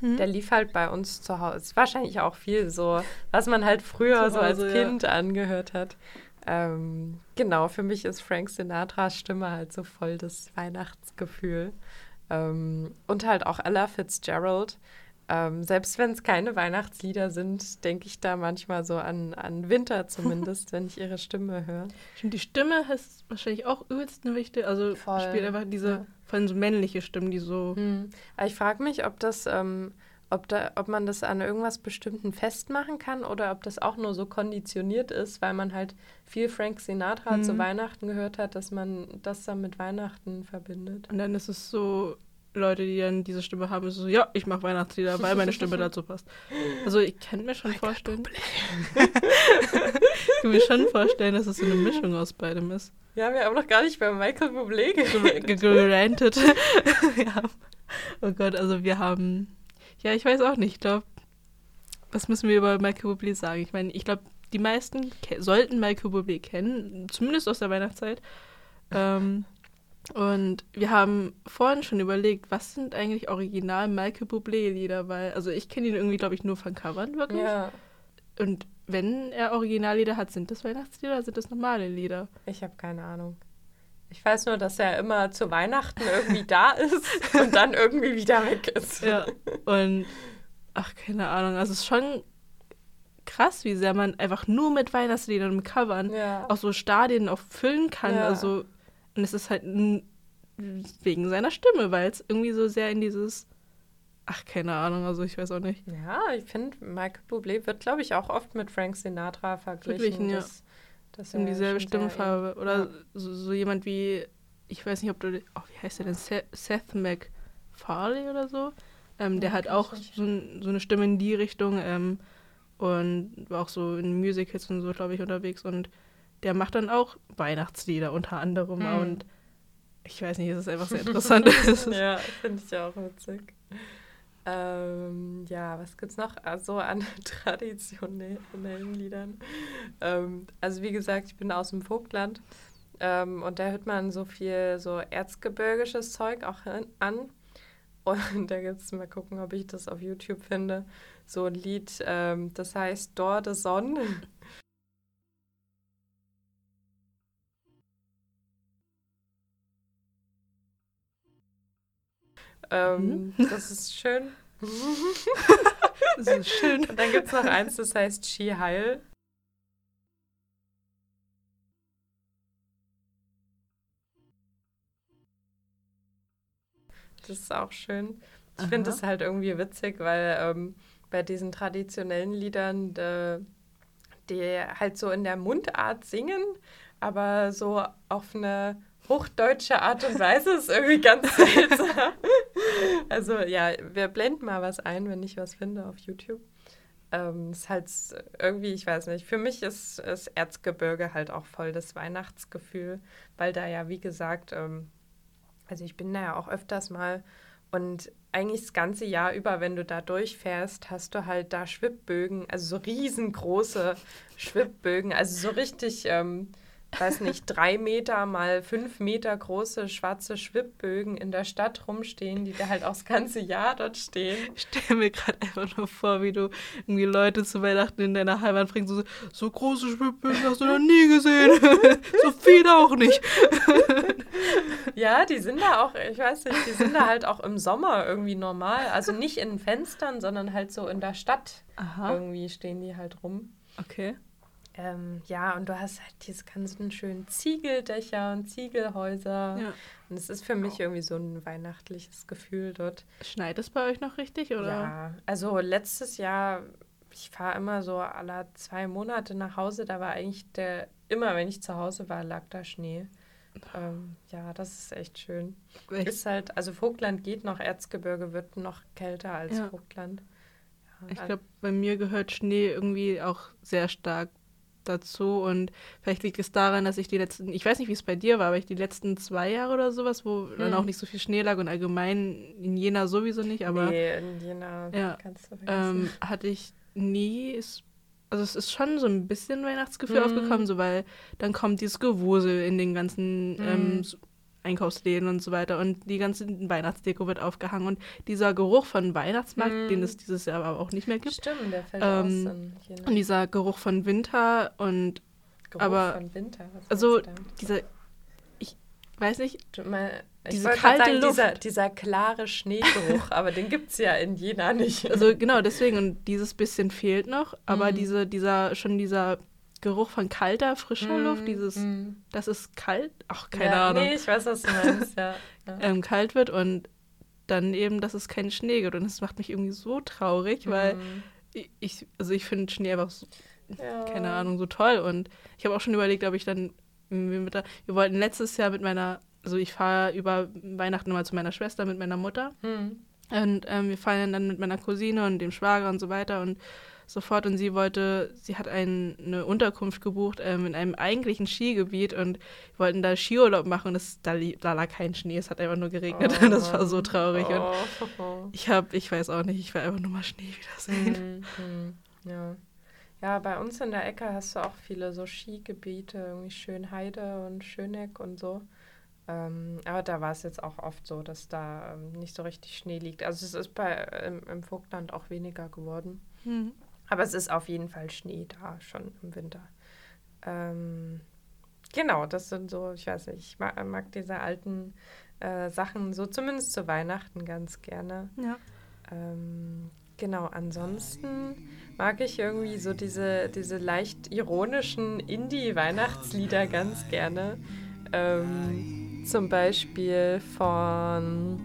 Der lief halt bei uns zu Hause. Wahrscheinlich auch viel so, was man halt früher so als Hause, ja. Kind angehört hat. Ähm, genau, für mich ist Frank Sinatras Stimme halt so voll das Weihnachtsgefühl. Ähm, und halt auch Ella Fitzgerald. Ähm, selbst wenn es keine Weihnachtslieder sind, denke ich da manchmal so an, an Winter zumindest, wenn ich ihre Stimme höre. Stimmt, die Stimme ist wahrscheinlich auch übelst eine wichtige, also Voll, spielt einfach diese, ja. vor allem so männliche Stimmen, die so, Hm. Ich frage mich, ob das, ähm, ob, da, ob man das an irgendwas Bestimmten festmachen kann oder ob das auch nur so konditioniert ist, weil man halt viel Frank Sinatra Mhm. zu Weihnachten gehört hat, dass man das dann mit Weihnachten verbindet. und dann ist es so, Leute, die dann diese Stimme haben, ist so, ja, ich mache Weihnachtslieder, weil meine Stimme dazu passt. Also ich kann mir schon vorstellen, ich kann mir schon vorstellen, dass es so eine Mischung aus beidem ist. Ja, wir haben noch gar nicht bei Michael Bublé geredet. gerantet. ja. Oh Gott, also wir haben, ja, ich weiß auch nicht, ich glaube, was müssen wir über Michael Bublé sagen? Ich meine, ich glaube, die meisten sollten Michael Bublé kennen, zumindest aus der Weihnachtszeit. Ähm, und wir haben vorhin schon überlegt, was sind eigentlich original Michael Bublé-Lieder, weil, also ich kenne ihn irgendwie, glaube ich, nur von Covern wirklich. Ja, Und wenn er Originallieder hat, sind das Weihnachtslieder oder sind das normale Lieder? ich habe keine Ahnung. Ich weiß nur, dass er immer zu Weihnachten irgendwie da ist und dann irgendwie wieder weg ist. Ja. Und ach, keine Ahnung. Also es ist schon krass, wie sehr man einfach nur mit Weihnachtsliedern und Covern Ja. auch so Stadien auch füllen kann. Ja. Also, und es ist halt wegen seiner Stimme, weil es irgendwie so sehr in dieses, ach, keine Ahnung, also ich weiß auch nicht. Ja, ich finde, Michael Bublé wird, glaube ich, auch oft mit Frank Sinatra verglichen. Verglichen, ja. Um er dieselbe Stimmfarbe. Oder ja. so, so jemand wie ich weiß nicht, ob du, oh, wie heißt der denn? Seth, Seth MacFarlane oder so. Ähm, der Ja, hat auch so, so eine Stimme in die Richtung ähm, und war auch so in Musicals und so, glaube ich, unterwegs. Und der macht dann auch Weihnachtslieder unter anderem. Hm. Und ich weiß nicht, es ist einfach sehr interessant. Es ja, finde ich auch witzig. Ähm, ja, was gibt's noch Ah, so an traditionellen Liedern? Ähm, also wie gesagt, ich bin aus dem Vogtland ähm, und da hört man so viel so erzgebirgisches Zeug auch an. Und da gibt's mal gucken, ob ich das auf YouTube finde. So ein Lied, ähm, das heißt Dor de Sonne. Ähm, das ist schön. Das ist schön. Und dann gibt es noch eins, das heißt Ski Heil. Das ist auch schön. Ich finde es halt irgendwie witzig, weil ähm, bei diesen traditionellen Liedern, äh, die halt so in der Mundart singen, aber so auf eine hochdeutsche Art und Weise ist irgendwie ganz seltsam. also ja, wir blenden mal was ein, wenn ich was finde auf YouTube. Ähm, ist halt irgendwie, ich weiß nicht, für mich ist, ist Erzgebirge halt auch voll das Weihnachtsgefühl, weil da ja, wie gesagt, ähm, also ich bin da ja auch öfters mal und eigentlich das ganze Jahr über, wenn du da durchfährst, hast du halt da Schwibbögen, also so riesengroße Schwibbögen, also so richtig, ähm, weiß nicht, drei Meter mal fünf Meter große schwarze Schwibbögen in der Stadt rumstehen, die da halt auch das ganze Jahr dort stehen. Ich stelle mir gerade einfach nur vor, wie du irgendwie Leute zu Weihnachten in deiner Heimat bringst. So, so große Schwibbögen hast du noch nie gesehen. so viele auch nicht. Ja, die sind da auch, ich weiß nicht, die sind da halt auch im Sommer irgendwie normal. Also nicht in Fenstern, sondern halt so in der Stadt. Aha. Irgendwie stehen die halt rum. Okay. Ähm, ja, und du hast halt diese ganzen schönen Ziegeldächer und Ziegelhäuser. Ja. Und es ist für mich irgendwie so ein weihnachtliches Gefühl dort. Schneit es bei euch noch richtig? Oder? Ja, also letztes Jahr, ich fahre immer so alle zwei Monate nach Hause. Da war eigentlich der, immer wenn ich zu Hause war, lag da Schnee. Ähm, ja, das ist echt schön. Echt? Ist halt, also Vogtland geht noch, Erzgebirge wird noch kälter als Ja. Vogtland. Ja, Ich al- glaube, bei mir gehört Schnee irgendwie auch sehr stark dazu und vielleicht liegt es daran, dass ich die letzten, ich weiß nicht, wie es bei dir war, aber ich die letzten zwei Jahre oder sowas, wo dann Hm. auch nicht so viel Schnee lag und allgemein in Jena sowieso nicht, aber nee, in Jena Ja, kannst du ähm, vergessen. hatte ich nie, es, also es ist schon so ein bisschen Weihnachtsgefühl Mhm. aufgekommen, so weil dann kommt dieses Gewusel in den ganzen ähm, Mhm. so Einkaufsläden und so weiter und die ganze Weihnachtsdeko wird aufgehangen und dieser Geruch von Weihnachtsmarkt, Mhm. den es dieses Jahr aber auch nicht mehr gibt, Stimmt, der fällt ähm, aus und dieser Geruch von Winter und Geruch aber- von Winter. was also dieser, ich weiß nicht, mein, ich diese kalte sagen, Luft. dieser, dieser klare Schneegeruch, aber den gibt es ja in Jena nicht. also genau deswegen und dieses bisschen fehlt noch, aber Mhm. diese, dieser, schon dieser Geruch von kalter, frischer Luft, dieses, Mm. das ist kalt, ach, keine ja, Ahnung, Nee, ich weiß, was du meinst, ja. ja. ähm, kalt wird und dann eben, dass es keinen Schnee gibt und das macht mich irgendwie so traurig, weil Mm. ich- also ich finde Schnee einfach so ja. keine Ahnung, so toll. Und ich habe auch schon überlegt, ob ich dann der, wir wollten letztes Jahr mit meiner, also ich fahre über Weihnachten immer zu meiner Schwester mit meiner Mutter. Hm. Und ähm, wir fahren dann mit meiner Cousine und dem Schwager und so weiter und so fort. Und sie wollte, sie hat ein, eine Unterkunft gebucht ähm, in einem eigentlichen Skigebiet und wollten da Skiurlaub machen und das, da, da lag kein Schnee, es hat einfach nur geregnet und das war so traurig. Und Oh. ich habe, ich weiß auch nicht, ich will einfach nur mal Schnee wiedersehen. Hm, hm, ja. Ja, bei uns in der Ecke hast du auch viele so Skigebiete, irgendwie Schönheide und Schöneck und so. Ähm, aber da war es jetzt auch oft so, dass da ähm, nicht so richtig Schnee liegt. Also es ist bei im, im Vogtland auch weniger geworden. Hm. Aber es ist auf jeden Fall Schnee da, schon im Winter. Ähm, genau, das sind so, ich weiß nicht, ich mag, mag diese alten äh, Sachen, so zumindest zu Weihnachten ganz gerne. Ja. Ähm, genau, ansonsten mag ich irgendwie so diese, diese leicht ironischen Indie-Weihnachtslieder ganz gerne. Ähm, zum Beispiel von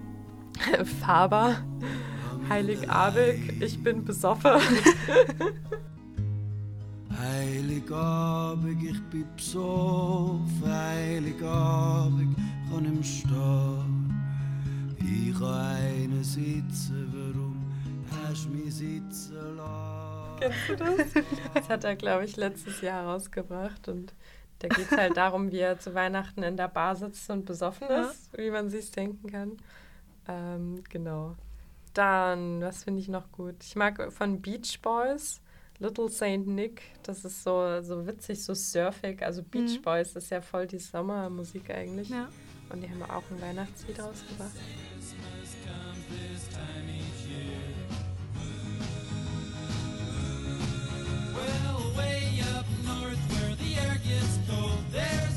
Faber, Heiligabend, ich bin besoffen. Heiligabend, ich bin besoffen, Heiligabend, kann im Stehen. Ich kann einen sitzen, warum hast du mich sitzen lassen? Kennst du das? Das hat er, glaube ich, letztes Jahr rausgebracht. Und da geht es halt darum, wie er zu Weihnachten in der Bar sitzt und besoffen Ja. ist, wie man sich denken kann. Ähm, genau. Dann, was finde ich noch gut? Ich mag von Beach Boys Little Saint Nick. Das ist so, so witzig, so surfig. Also Beach Mhm. Boys ist ja voll die Sommermusik eigentlich. Ja. Und die haben auch ein Weihnachtslied rausgebracht. Well, way up north where the air gets cold, there's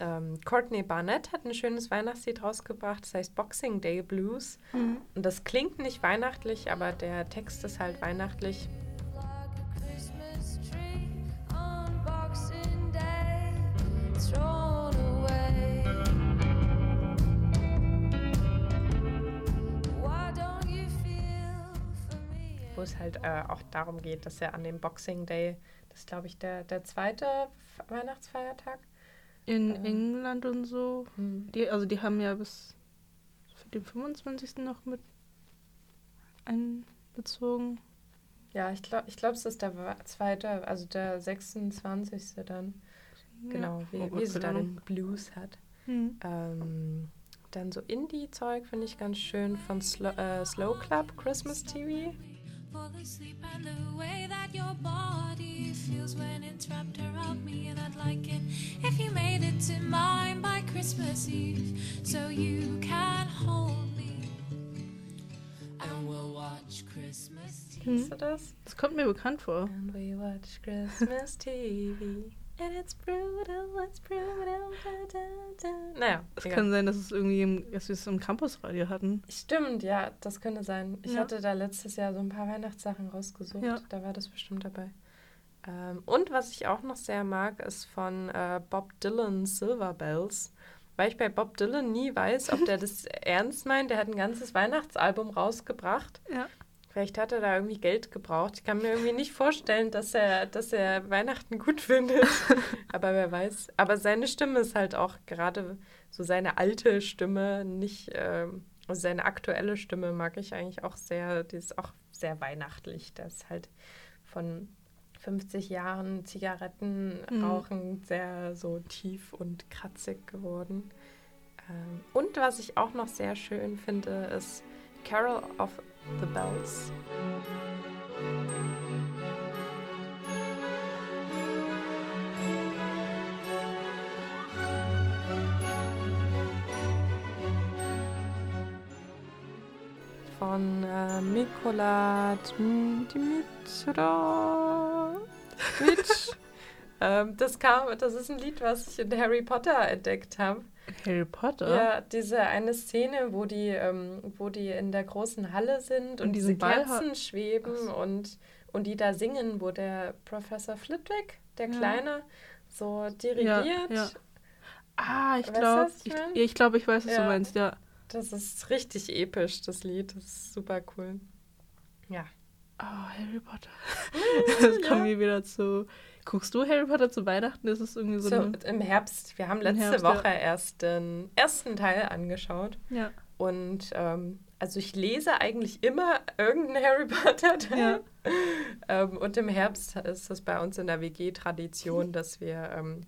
Ähm, Courtney Barnett hat ein schönes Weihnachtslied rausgebracht, das heißt Boxing Day Blues. Mhm. Und das klingt nicht weihnachtlich, aber der Text ist halt weihnachtlich. Wo es halt äh, auch darum geht, dass er an dem Boxing Day, das ist glaube ich der, der zweite Weihnachtsfeiertag. In Ähm. England und so. Die, also die haben ja bis für den 25. noch mit einbezogen. Ja, ich glaube, ich glaub, es ist der wa- zweite, also der 26. dann. Genau, wie, Oh, wie sie da keine den Blues hat. Hm. Ähm, dann so Indie-Zeug finde ich ganz schön von Slo äh, Slow Club, Christmas TV. For the sleep and the way that your body feels when it's wrapped around me. And I'd like it if you made it to mine by Christmas Eve so you can hold me. And we'll watch Christmas TV. Kennst du das? Das kommt mir bekannt vor. And we watch Christmas TV. And it's brutal, it's brutal. Da, da, da. Naja, Es egal. kann sein, dass es irgendwie im, dass wir es im Campusradio hatten. Stimmt, ja, das könnte sein. Ich Ja. hatte da letztes Jahr so ein paar Weihnachtssachen rausgesucht. Ja. Da war das bestimmt dabei. Ähm, und was ich auch noch sehr mag, ist von äh, Bob Dylan Silver Bells. Weil ich bei Bob Dylan nie weiß, ob der das ernst meint. Der hat ein ganzes Weihnachtsalbum rausgebracht. Ja. Vielleicht hat er da irgendwie Geld gebraucht. Ich kann mir irgendwie nicht vorstellen, dass er, dass er Weihnachten gut findet. Aber wer weiß. Aber seine Stimme ist halt auch gerade so seine alte Stimme, nicht, ähm, also seine aktuelle Stimme mag ich eigentlich auch sehr. Die ist auch sehr weihnachtlich. Das ist halt von 50 Jahren Zigaretten Mhm. rauchen sehr so tief und kratzig geworden. Ähm, und was ich auch noch sehr schön finde, ist Carol of the Bells. Von äh, Mikola Dimitrov. ähm, das das ist ein Lied, was ich in Harry Potter entdeckt habe. Harry Potter? Ja, diese eine Szene, wo die, ähm, wo die in der großen Halle sind und, Und diese Ball Kerzen schweben und, und die da singen, wo der Professor Flitwick, der Ja. Kleine, so dirigiert. ja. Ah, ich glaube, ich ich, glaub, ich weiß, was Ja. du meinst, ja. Das ist richtig episch, das Lied. Das ist super cool. Ja. Oh, Harry Potter. Das kommt mir wieder zu. Guckst du Harry Potter zu Weihnachten? Ist irgendwie so, So, im Herbst. Wir haben letzte Herbst, ja. Woche erst den ersten Teil angeschaut. Ja. Und ähm, also ich lese eigentlich immer irgendeinen Harry Potter Teil. Ja. ähm, und im Herbst ist es bei uns in der WG Tradition, dass wir ähm,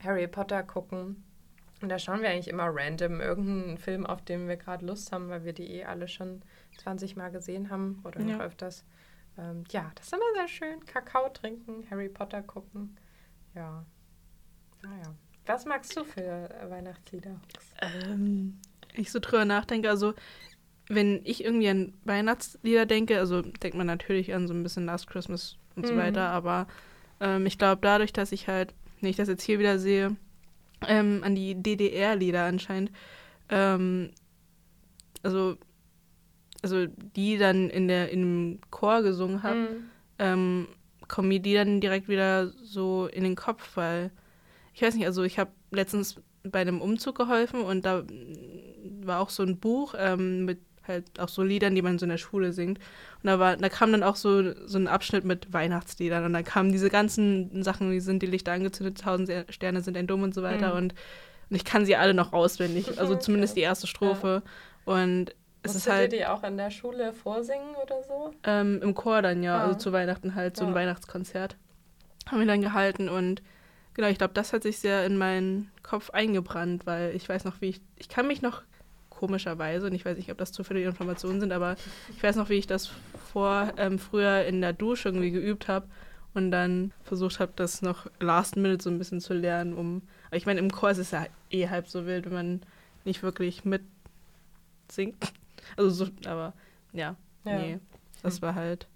Harry Potter gucken. Und da schauen wir eigentlich immer random irgendeinen Film, auf den wir gerade Lust haben, weil wir die eh alle schon 20 Mal gesehen haben oder noch Ja. öfters. Ähm, ja, das ist immer sehr schön. Kakao trinken, Harry Potter gucken. Ja. Naja. Was magst du für äh, Weihnachtslieder? Ähm, ich so drüber nachdenke, also wenn ich irgendwie an Weihnachtslieder denke, also denkt man natürlich an so ein bisschen Last Christmas und so Mhm. weiter, aber ähm, ich glaube dadurch, dass ich halt, wenn ich das jetzt hier wieder sehe, ähm, an die DDR-Lieder anscheinend, ähm, also, also die dann in der in dem Chor gesungen habe, Mhm. ähm, kommen mir die dann direkt wieder so in den Kopf, weil ich weiß nicht, also ich habe letztens bei einem Umzug geholfen und da war auch so ein Buch ähm, mit halt auch so Liedern, die man so in der Schule singt. Und da, war, da kam dann auch so, so ein Abschnitt mit Weihnachtsliedern. Und dann kamen diese ganzen Sachen, wie sind die Lichter angezündet, tausend Sterne sind ein Dumm und so weiter. Mhm. Und, und ich kann sie alle noch auswendig. Also zumindest die erste Strophe. Und es ist Musstet halt ihr die auch in der Schule vorsingen oder so? ähm, im Chor dann, ja. Ah. Also zu Weihnachten halt, so ein Ja. Weihnachtskonzert. Haben wir dann gehalten und genau, ich glaube, das hat sich sehr in meinen Kopf eingebrannt, weil ich weiß noch, wie ich, ich kann mich noch komischerweise, und ich weiß nicht, ob das zufällige Informationen sind, aber ich weiß noch, wie ich das vor, ähm, früher in der Dusche irgendwie geübt habe und dann versucht habe, das noch last minute so ein bisschen zu lernen, um, aber ich meine, im Chor ist es ja eh halb so wild, wenn man nicht wirklich mit singt. Also so, aber ja, Ja. nee, das war halt,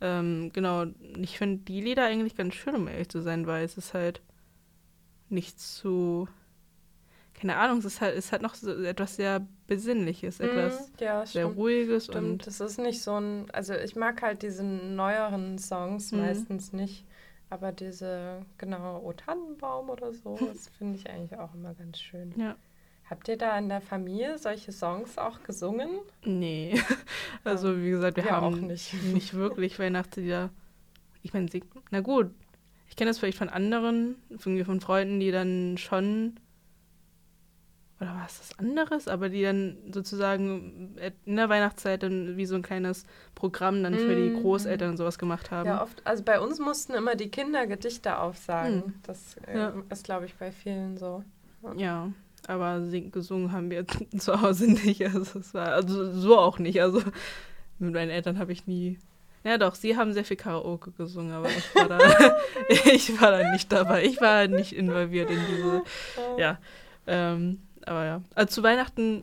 ähm, genau, ich finde die Lieder eigentlich ganz schön, um ehrlich zu sein, weil es ist halt nicht zu, keine Ahnung, es ist halt, es hat noch so etwas sehr Besinnliches, etwas Mhm, ja, sehr stimmt. Ruhiges Stimmt, und das ist nicht so ein, also ich mag halt diese neueren Songs Mhm. meistens nicht, aber diese, genau, O Tannenbaum oder so, das finde ich eigentlich auch immer ganz schön. ja. Habt ihr da in der Familie solche Songs auch gesungen? Nee. Also wie gesagt, wir Ja, haben auch nicht. nicht wirklich Weihnachtslieder. Ich meine, na gut. Ich kenne das vielleicht von anderen, irgendwie von Freunden, die dann schon oder war es das anderes, aber die dann sozusagen in der Weihnachtszeit dann wie so ein kleines Programm dann für die Mhm. Großeltern und sowas gemacht haben. Ja, oft, also bei uns mussten immer die Kinder Gedichte aufsagen. Hm. Das äh, Ja. ist, glaube ich, bei vielen so. Ja, aber sing, gesungen haben wir zu Hause nicht. Also, es war, also so auch nicht. Also mit meinen Eltern habe ich nie. Ja doch, sie haben sehr viel Karaoke gesungen, aber ich war da, ich war da nicht dabei. Ich war nicht involviert in diese. Ja. Ähm, aber ja. Also zu Weihnachten,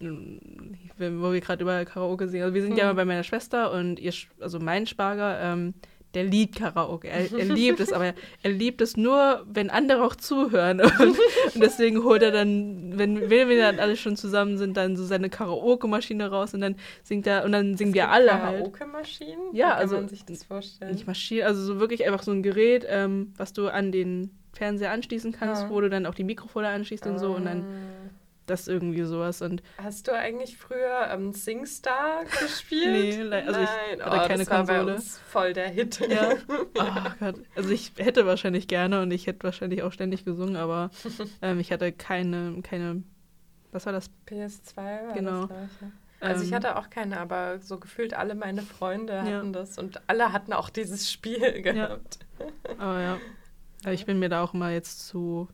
wenn- wo wir gerade über Karaoke singen, also wir sind ja Hm. mal bei meiner Schwester und ihr, also mein Schwager, ähm, der liebt Karaoke. Er, er liebt es, aber er liebt es nur, wenn andere auch zuhören. Und, und deswegen holt er dann, wenn, wenn wir dann alle schon zusammen sind, dann so seine Karaoke-Maschine raus und dann singt er und dann singen wir alle halt. Karaoke-Maschinen? Ja, kann also- man sich das vorstellen? Nicht Maschine, also so wirklich einfach so ein Gerät, ähm, was du an den Fernseher anschließen kannst, Ja. wo du dann auch die Mikrofone anschließt und so und dann Ah. Das irgendwie sowas und Hast du eigentlich früher ähm, SingStar gespielt? Nee, also ich Nein, hatte oh, keine das war bei Konsole. uns voll der Hit. Ja. Oh Gott. Also ich hätte wahrscheinlich gerne und ich hätte wahrscheinlich auch ständig gesungen, aber ähm, ich hatte keine, keine, was war das? PS2 war Genau. das, glaub ich, ja. Also ich Ähm, hatte auch keine, aber so gefühlt alle meine Freunde Ja. hatten das und alle hatten auch dieses Spiel gehabt. Aber ja, Aber ich bin mir da auch immer jetzt zu,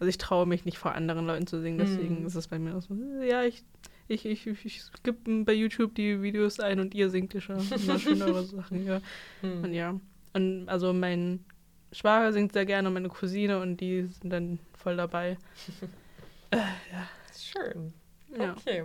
also ich traue mich nicht vor anderen Leuten zu singen, deswegen Hm. ist es bei mir auch so, ja, ich, ich, ich, ich, ich gebe bei YouTube die Videos ein und ihr singt ihr schon immer schönere Sachen, ja. Hm. Und ja, und also mein Schwager singt sehr gerne und meine Cousine und die sind dann voll dabei. Schön. Ja. Okay.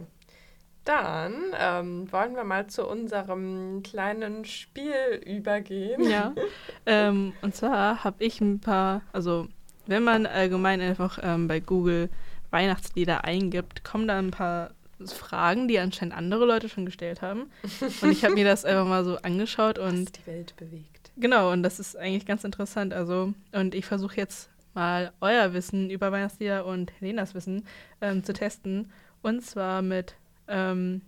Dann ähm, wollen wir mal zu unserem kleinen Spiel übergehen. Ja. ähm, und zwar habe ich ein paar, also wenn man allgemein einfach ähm, bei Google Weihnachtslieder eingibt, kommen da ein paar Fragen, die anscheinend andere Leute schon gestellt haben. Und ich habe mir das einfach mal so angeschaut Was und die Welt bewegt. genau, und das ist eigentlich ganz interessant. Also, und ich versuche jetzt mal euer Wissen über Weihnachtslieder und Helenas Wissen ähm, zu testen. Und zwar mit, ähm,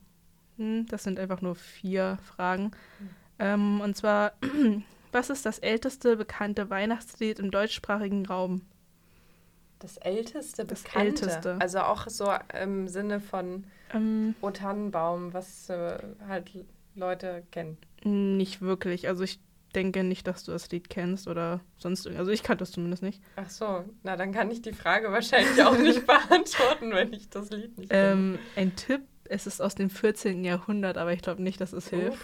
hm, das sind einfach nur vier Fragen. Ähm, und zwar, was ist das älteste bekannte Weihnachtslied im deutschsprachigen Raum? Das älteste Das Bekannte. Älteste. Also auch so im Sinne von Ähm, O Tannenbaum, was äh, halt Leute kennen. nicht wirklich. Also ich denke nicht, dass du das Lied kennst oder sonst irgendwas. Also ich kannte es zumindest nicht. Ach so, na dann kann ich die Frage wahrscheinlich auch nicht beantworten, wenn ich das Lied nicht kenne. Ähm, ein Tipp, es ist aus dem 14. Jahrhundert, aber ich glaube nicht, dass es hilft.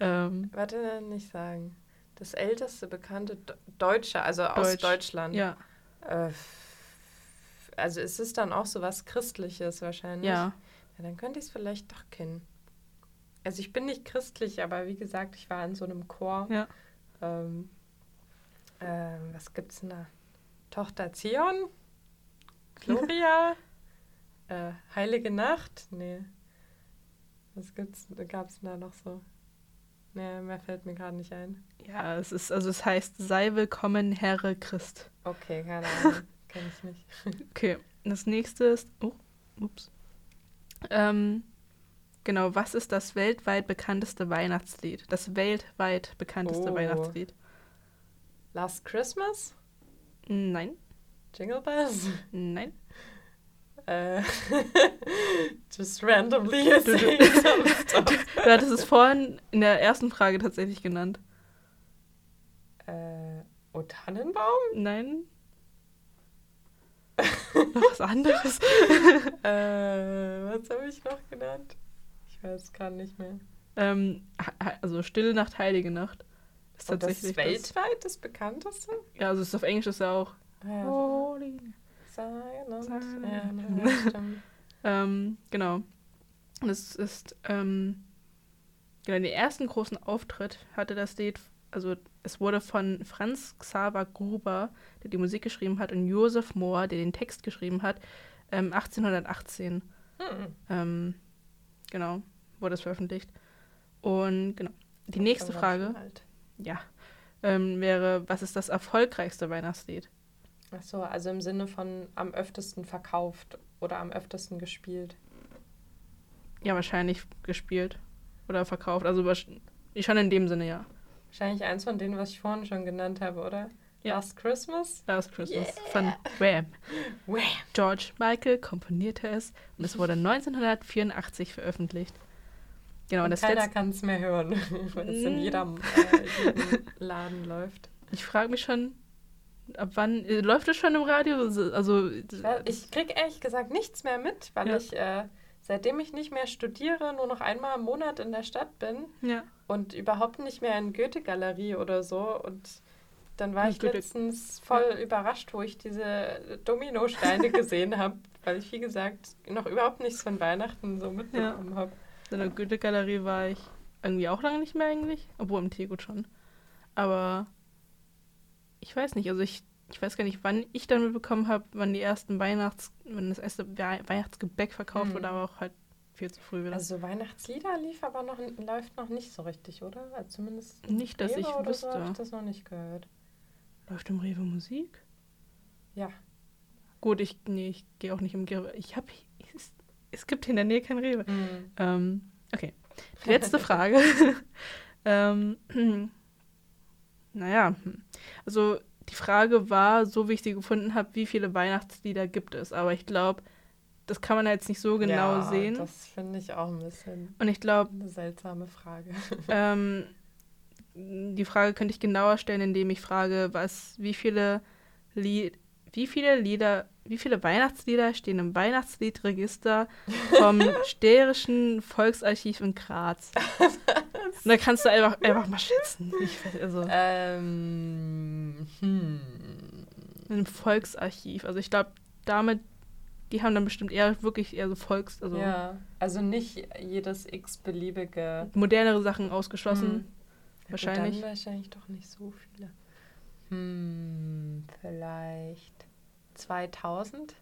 Ähm, Warte, nicht sagen. Das älteste bekannte Deutsche, also aus Deutsch. Deutschland. ja, Äh, also ist es dann auch so was Christliches wahrscheinlich? ja. ja dann könnte ich es vielleicht doch kennen. Also ich bin nicht christlich, aber wie gesagt, ich war in so einem Chor. Ja. Ähm, ähm, was gibt's denn da? Tochter Zion? Gloria? äh, Heilige Nacht? Nee. Was gibt's, gab's denn da noch so? Nee, mehr fällt mir gerade nicht ein. Ja, es ist, also es heißt, sei willkommen, Herre Christ. Okay, keine Ahnung. Kenn ich nicht. Okay, das nächste ist, oh, ups. Ähm, Genau, was ist das weltweit bekannteste Weihnachtslied? Das weltweit bekannteste Oh. Weihnachtslied. Last Christmas? Nein, Jingle Bells? nein. Äh, just randomly Du- du-. Du hattest es vorhin in der ersten Frage tatsächlich genannt. Äh, O Tannenbaum? Nein. Noch was anderes. Äh, was habe ich noch genannt? Ich weiß gar nicht mehr. Ähm, also Stille Nacht, Heilige Nacht. Ist Und das tatsächlich ist weltweit das bekannteste? Ja, also es ist auf Englisch ist ja auch. Ja, Holy. Silent. Silent. Ja, ne, stimmt. Ähm, genau. Und es ist, ähm, genau, den ersten großen Auftritt hatte das Lied, also es wurde von Franz Xaver Gruber, der die Musik geschrieben hat, und Josef Mohr, der den Text geschrieben hat, ähm, 1818. Hm. Ähm, genau, wurde es veröffentlicht. Und genau, die nächste Frage, ja, ähm, wäre, was ist das erfolgreichste Weihnachtslied? Ach so, also im Sinne von am öftesten verkauft oder am öftesten gespielt. Ja, wahrscheinlich gespielt oder verkauft. Also schon in dem Sinne, ja. Wahrscheinlich eins von denen, was ich vorhin schon genannt habe, oder? Ja. Last Christmas? Last Christmas von Wham. Wham! George Michael komponierte es und es wurde 1984 veröffentlicht. Genau, und das keiner kann es mehr hören, weil es in jedem, äh, jedem Laden läuft. ich frage mich schon, ab wann, äh, läuft es schon im Radio? Also, Weil Ich krieg ehrlich gesagt nichts mehr mit, weil Ja. ich, äh, seitdem ich nicht mehr studiere, nur noch einmal im Monat in der Stadt bin ja, und überhaupt nicht mehr in Goethe-Galerie oder so. Und dann war Ja, ich Goethe- letztens voll überrascht, wo ich diese Dominosteine gesehen habe, weil ich, wie gesagt, noch überhaupt nichts von Weihnachten so mitbekommen habe. in der Goethe-Galerie war ich irgendwie auch lange nicht mehr eigentlich, obwohl im Teegut schon. Aber ich weiß nicht, also ich, ich weiß gar nicht, wann ich dann mitbekommen habe, wann die ersten Weihnachts, wenn das erste Wei- Weihnachtsgebäck verkauft Mhm. wurde, aber auch halt viel zu früh wieder. Also Weihnachtslieder lief aber noch, läuft noch nicht so richtig, oder? Also zumindest Nicht, dass Rewe ich oder so habe ich wüsste. das noch nicht gehört. Läuft im Rewe Musik? Ja. Gut, ich, nee, ich gehe auch nicht im Rewe. Ich habe, es, es gibt in der Nähe kein Rewe. Mhm. Ähm, okay. Die letzte Frage. ähm, naja, hm. also die Frage war, so wie ich sie gefunden habe, wie viele Weihnachtslieder gibt es? Aber ich glaube, das kann man jetzt nicht so genau ja, sehen. Das finde ich auch ein bisschen Und ich glaube, eine seltsame Frage. ähm, die Frage könnte ich genauer stellen, indem ich frage, was, wie viele Lied, wie viele Lieder, wie viele Weihnachtslieder stehen im Weihnachtsliedregister vom Sterischen Volksarchiv in Graz? Und da kannst du einfach, einfach mal schätzen. Ich, also, ähm, hm. im Volksarchiv. Also ich glaube, damit, die haben dann bestimmt eher wirklich eher so Volks, also Ja, also nicht jedes x-beliebige. modernere Sachen ausgeschlossen. Hm. Ja, gut, wahrscheinlich. Dann wahrscheinlich doch nicht so viele. Hm, vielleicht 2000?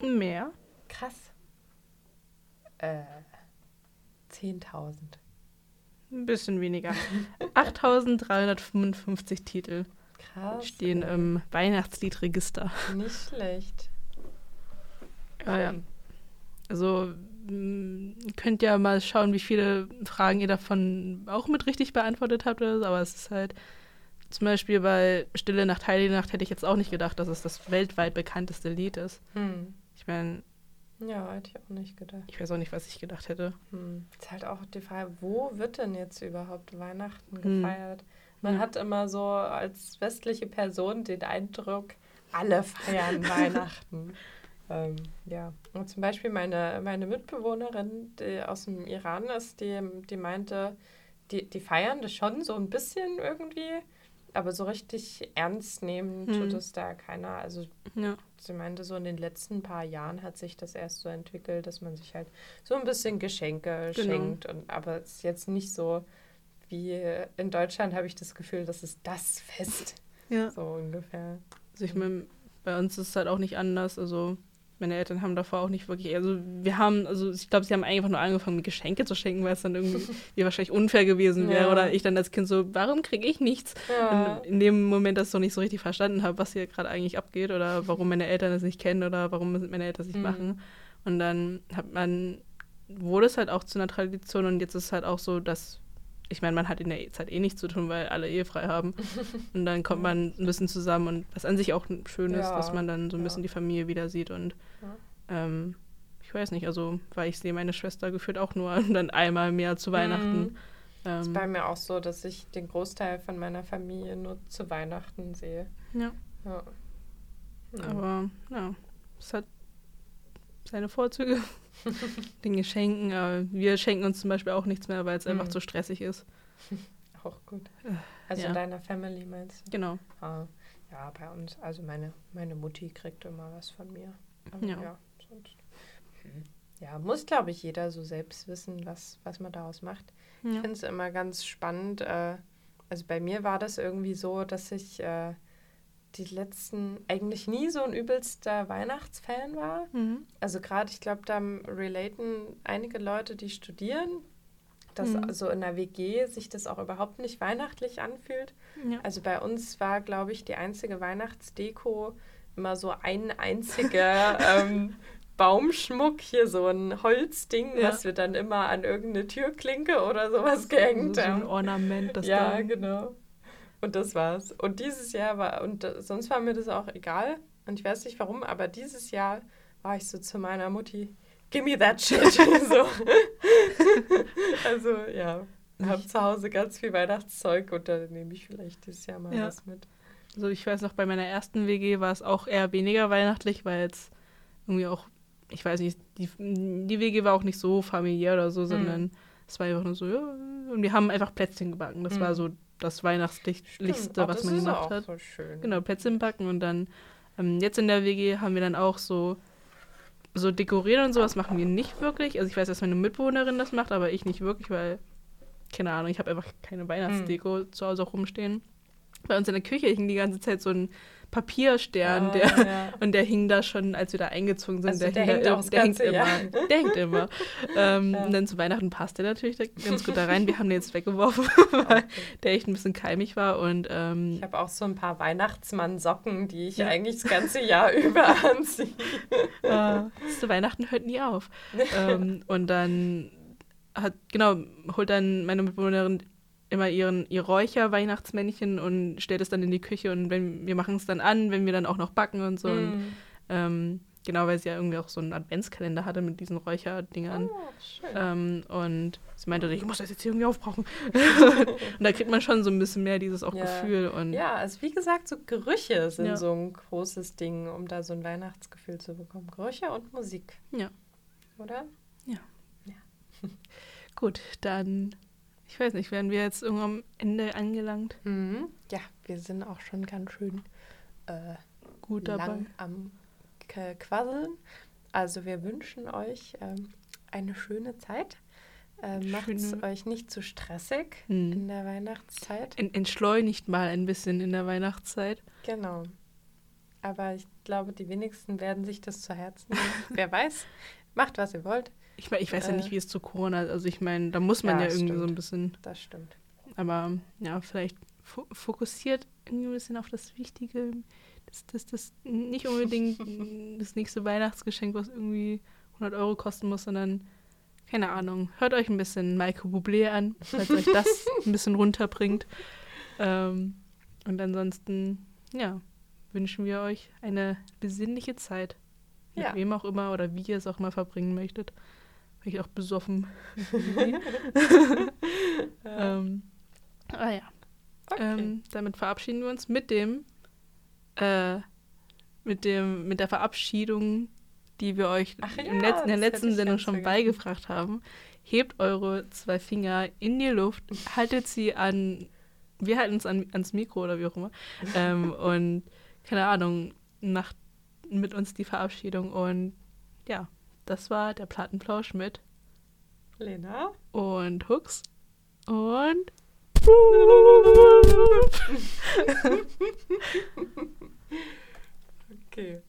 Mehr. Krass. Äh, 10.000. Ein bisschen weniger. 8355 Titel Krass. stehen im Weihnachtsliedregister. Nicht schlecht. Ja, ja. Also mh, ihr könnt ja mal schauen, wie viele Fragen ihr davon auch mit richtig beantwortet habt oder so, aber es ist halt zum Beispiel bei Stille Nacht, Heilige Nacht hätte ich jetzt auch nicht gedacht, dass es das weltweit bekannteste Lied ist. Hm. Ich meine, Ja, hätte ich auch nicht gedacht. ich weiß auch nicht, was ich gedacht hätte. Hm. Ist halt auch die Frage, wo wird denn jetzt überhaupt Weihnachten Hm. gefeiert? Man Ja. hat immer so als westliche Person den Eindruck, alle feiern Weihnachten. Ähm, ja, und zum Beispiel meine, meine Mitbewohnerin, die aus dem Iran ist, die, die meinte, die, die feiern das schon so ein bisschen irgendwie, aber so richtig ernst nehmen Hm. tut es da keiner. Also Ja. Sie meinte, so in den letzten paar Jahren hat sich das erst so entwickelt, dass man sich halt so ein bisschen Geschenke Genau. schenkt. Und, aber es ist jetzt nicht so wie in Deutschland, habe ich das Gefühl, das ist das Fest. ja. So ungefähr. Also ich meine, bei uns ist es halt auch nicht anders. Also meine Eltern haben davor auch nicht wirklich, also wir haben, also ich glaube, sie haben einfach nur angefangen, mir Geschenke zu schenken, weil es dann irgendwie wie wahrscheinlich unfair gewesen wäre. Ja. Oder ich dann als Kind so, warum kriege ich nichts? Ja. In dem Moment, dass ich noch nicht so richtig verstanden habe, was hier gerade eigentlich abgeht oder warum meine Eltern es nicht kennen oder warum meine Eltern es nicht Mhm. machen. Und dann hat man wurde es halt auch zu einer Tradition und jetzt ist es halt auch so, dass, ich meine, man hat in der Zeit eh nichts zu tun, weil alle ehefrei haben. und dann kommt man ein bisschen zusammen und was an sich auch schön ist, Ja, dass man dann so ein ja. bisschen die Familie wieder sieht und ähm, ich weiß nicht, also, weil ich sehe meine Schwester gefühlt auch nur dann einmal im Jahr zu Weihnachten. Mhm. ist Ähm, bei mir auch so, dass ich den Großteil von meiner Familie nur zu Weihnachten sehe. ja, Ja. Aber ja, es hat seine Vorzüge. den Geschenken, aber wir schenken uns zum Beispiel auch nichts mehr, weil es einfach Mhm. zu stressig ist. Auch gut. Also ja. deiner Family meinst du? Genau. Ah, ja, bei uns, also meine, meine Mutti kriegt immer was von mir. Aber Ja. ja. sonst. Ja, muss, glaube ich, jeder so selbst wissen, was, was man daraus macht. Ich Ja. finde es immer ganz spannend. Äh, also bei mir war das irgendwie so, dass ich äh, die letzten eigentlich nie so ein übelster Weihnachtsfan war. Mhm. Also gerade, ich glaube, da relaten einige Leute, die studieren, dass Mhm. also in der WG sich das auch überhaupt nicht weihnachtlich anfühlt. Ja. Also bei uns war, glaube ich, die einzige Weihnachtsdeko immer so ein einziger ähm, Baumschmuck, hier so ein Holzding, Ja. was wir dann immer an irgendeine Türklinke oder sowas gehängt so ein haben. Ornament, das ja, da. genau. Und das war's. Und dieses Jahr war, und sonst war mir das auch egal. Und ich weiß nicht warum, aber dieses Jahr war ich so zu meiner Mutti, give me that shit. so. also, ja. Hab zu Hause ganz viel Weihnachtszeug und da nehme ich vielleicht dieses Jahr mal Ja. was mit. Also ich weiß noch, bei meiner ersten WG war es auch eher weniger weihnachtlich, weil es irgendwie auch, ich weiß nicht, die, die WG war auch nicht so familiär oder Mhm. so, sondern es war einfach nur so, ja, und wir haben einfach Plätzchen gebacken. Das Mhm. war so das Weihnachtslichste, was man gemacht hat. so. Genau, Plätzchen backen und dann ähm, jetzt in der WG haben wir dann auch so so dekorieren und sowas machen wir nicht wirklich. Also ich weiß, dass meine Mitbewohnerin das macht, aber ich nicht wirklich, weil keine Ahnung, ich habe einfach keine Weihnachtsdeko Hm. zu Hause auch rumstehen. Bei uns in der Küche hing die ganze Zeit so ein Papierstern, Ah, der ja. und der hing da schon, als wir da eingezogen sind. Also der hing da hängt ir- auch der hängt immer. Der hängt immer. ähm, Ja. Und dann zu Weihnachten passt der natürlich da ganz gut da rein. Wir haben den jetzt weggeworfen, weil der echt ein bisschen keimig war und ähm, Ich habe auch so ein paar Weihnachtsmann-Socken, die ich Ja. eigentlich das ganze Jahr über anziehe. äh, zu Weihnachten hört nie auf. ähm, und dann hat, genau, holt dann meine Mitbewohnerin immer ihren, ihr Räucher-Weihnachtsmännchen und stellt es dann in die Küche und wenn wir machen es dann an, wenn wir dann auch noch backen und so. Und, Mm. ähm, genau, weil sie ja irgendwie auch so einen Adventskalender hatte mit diesen Räucherdingern. Oh, schön. Ähm, und sie meinte, ich muss das jetzt hier irgendwie aufbrauchen. und da kriegt man schon so ein bisschen mehr dieses auch Ja. Gefühl. Und Ja, also wie gesagt, so Gerüche sind Ja. so ein großes Ding, um da so ein Weihnachtsgefühl zu bekommen. Gerüche und Musik. Ja. Oder? gut, dann, ich weiß nicht, werden wir jetzt irgendwann am Ende angelangt. Mhm. Ja, wir sind auch schon ganz schön äh, Gut dabei. am Quasseln. Also wir wünschen euch ähm, eine schöne Zeit. Äh, Macht es euch nicht zu stressig Hm. in der Weihnachtszeit. En entschleunigt mal ein bisschen in der Weihnachtszeit. Genau. Aber ich glaube, die wenigsten werden sich das zu Herzen nehmen. Wer weiß, macht, was ihr wollt. Ich, mein, ich weiß ja Äh. nicht, wie es zu Corona Also ich meine, da muss man Ja, ja, irgendwie so stimmt. ein bisschen, Das stimmt. aber ja, vielleicht fo fokussiert irgendwie ein bisschen auf das Wichtige. Das, das, das nicht unbedingt das nächste Weihnachtsgeschenk, was irgendwie 100 Euro kosten muss, sondern keine Ahnung. Hört euch ein bisschen Michael Bublé an, falls euch das ein bisschen runterbringt. Ähm, und ansonsten, ja, wünschen wir euch eine besinnliche Zeit. Mit Ja. wem auch immer oder wie ihr es auch mal verbringen möchtet. Vielleicht auch besoffen. ähm, ah ja. Okay. Ähm, damit verabschieden wir uns mit dem, äh, mit dem, mit der Verabschiedung, die wir euch Ach ja, Letz-, in der letzten Sendung schon vergessen. beigebracht haben. Hebt eure zwei Finger in die Luft, haltet sie an, wir halten uns an, ans Mikro oder wie auch immer, ähm, und keine Ahnung, macht mit uns die Verabschiedung und ja, das war der Plattenplausch mit Lena und Hooks und Okay.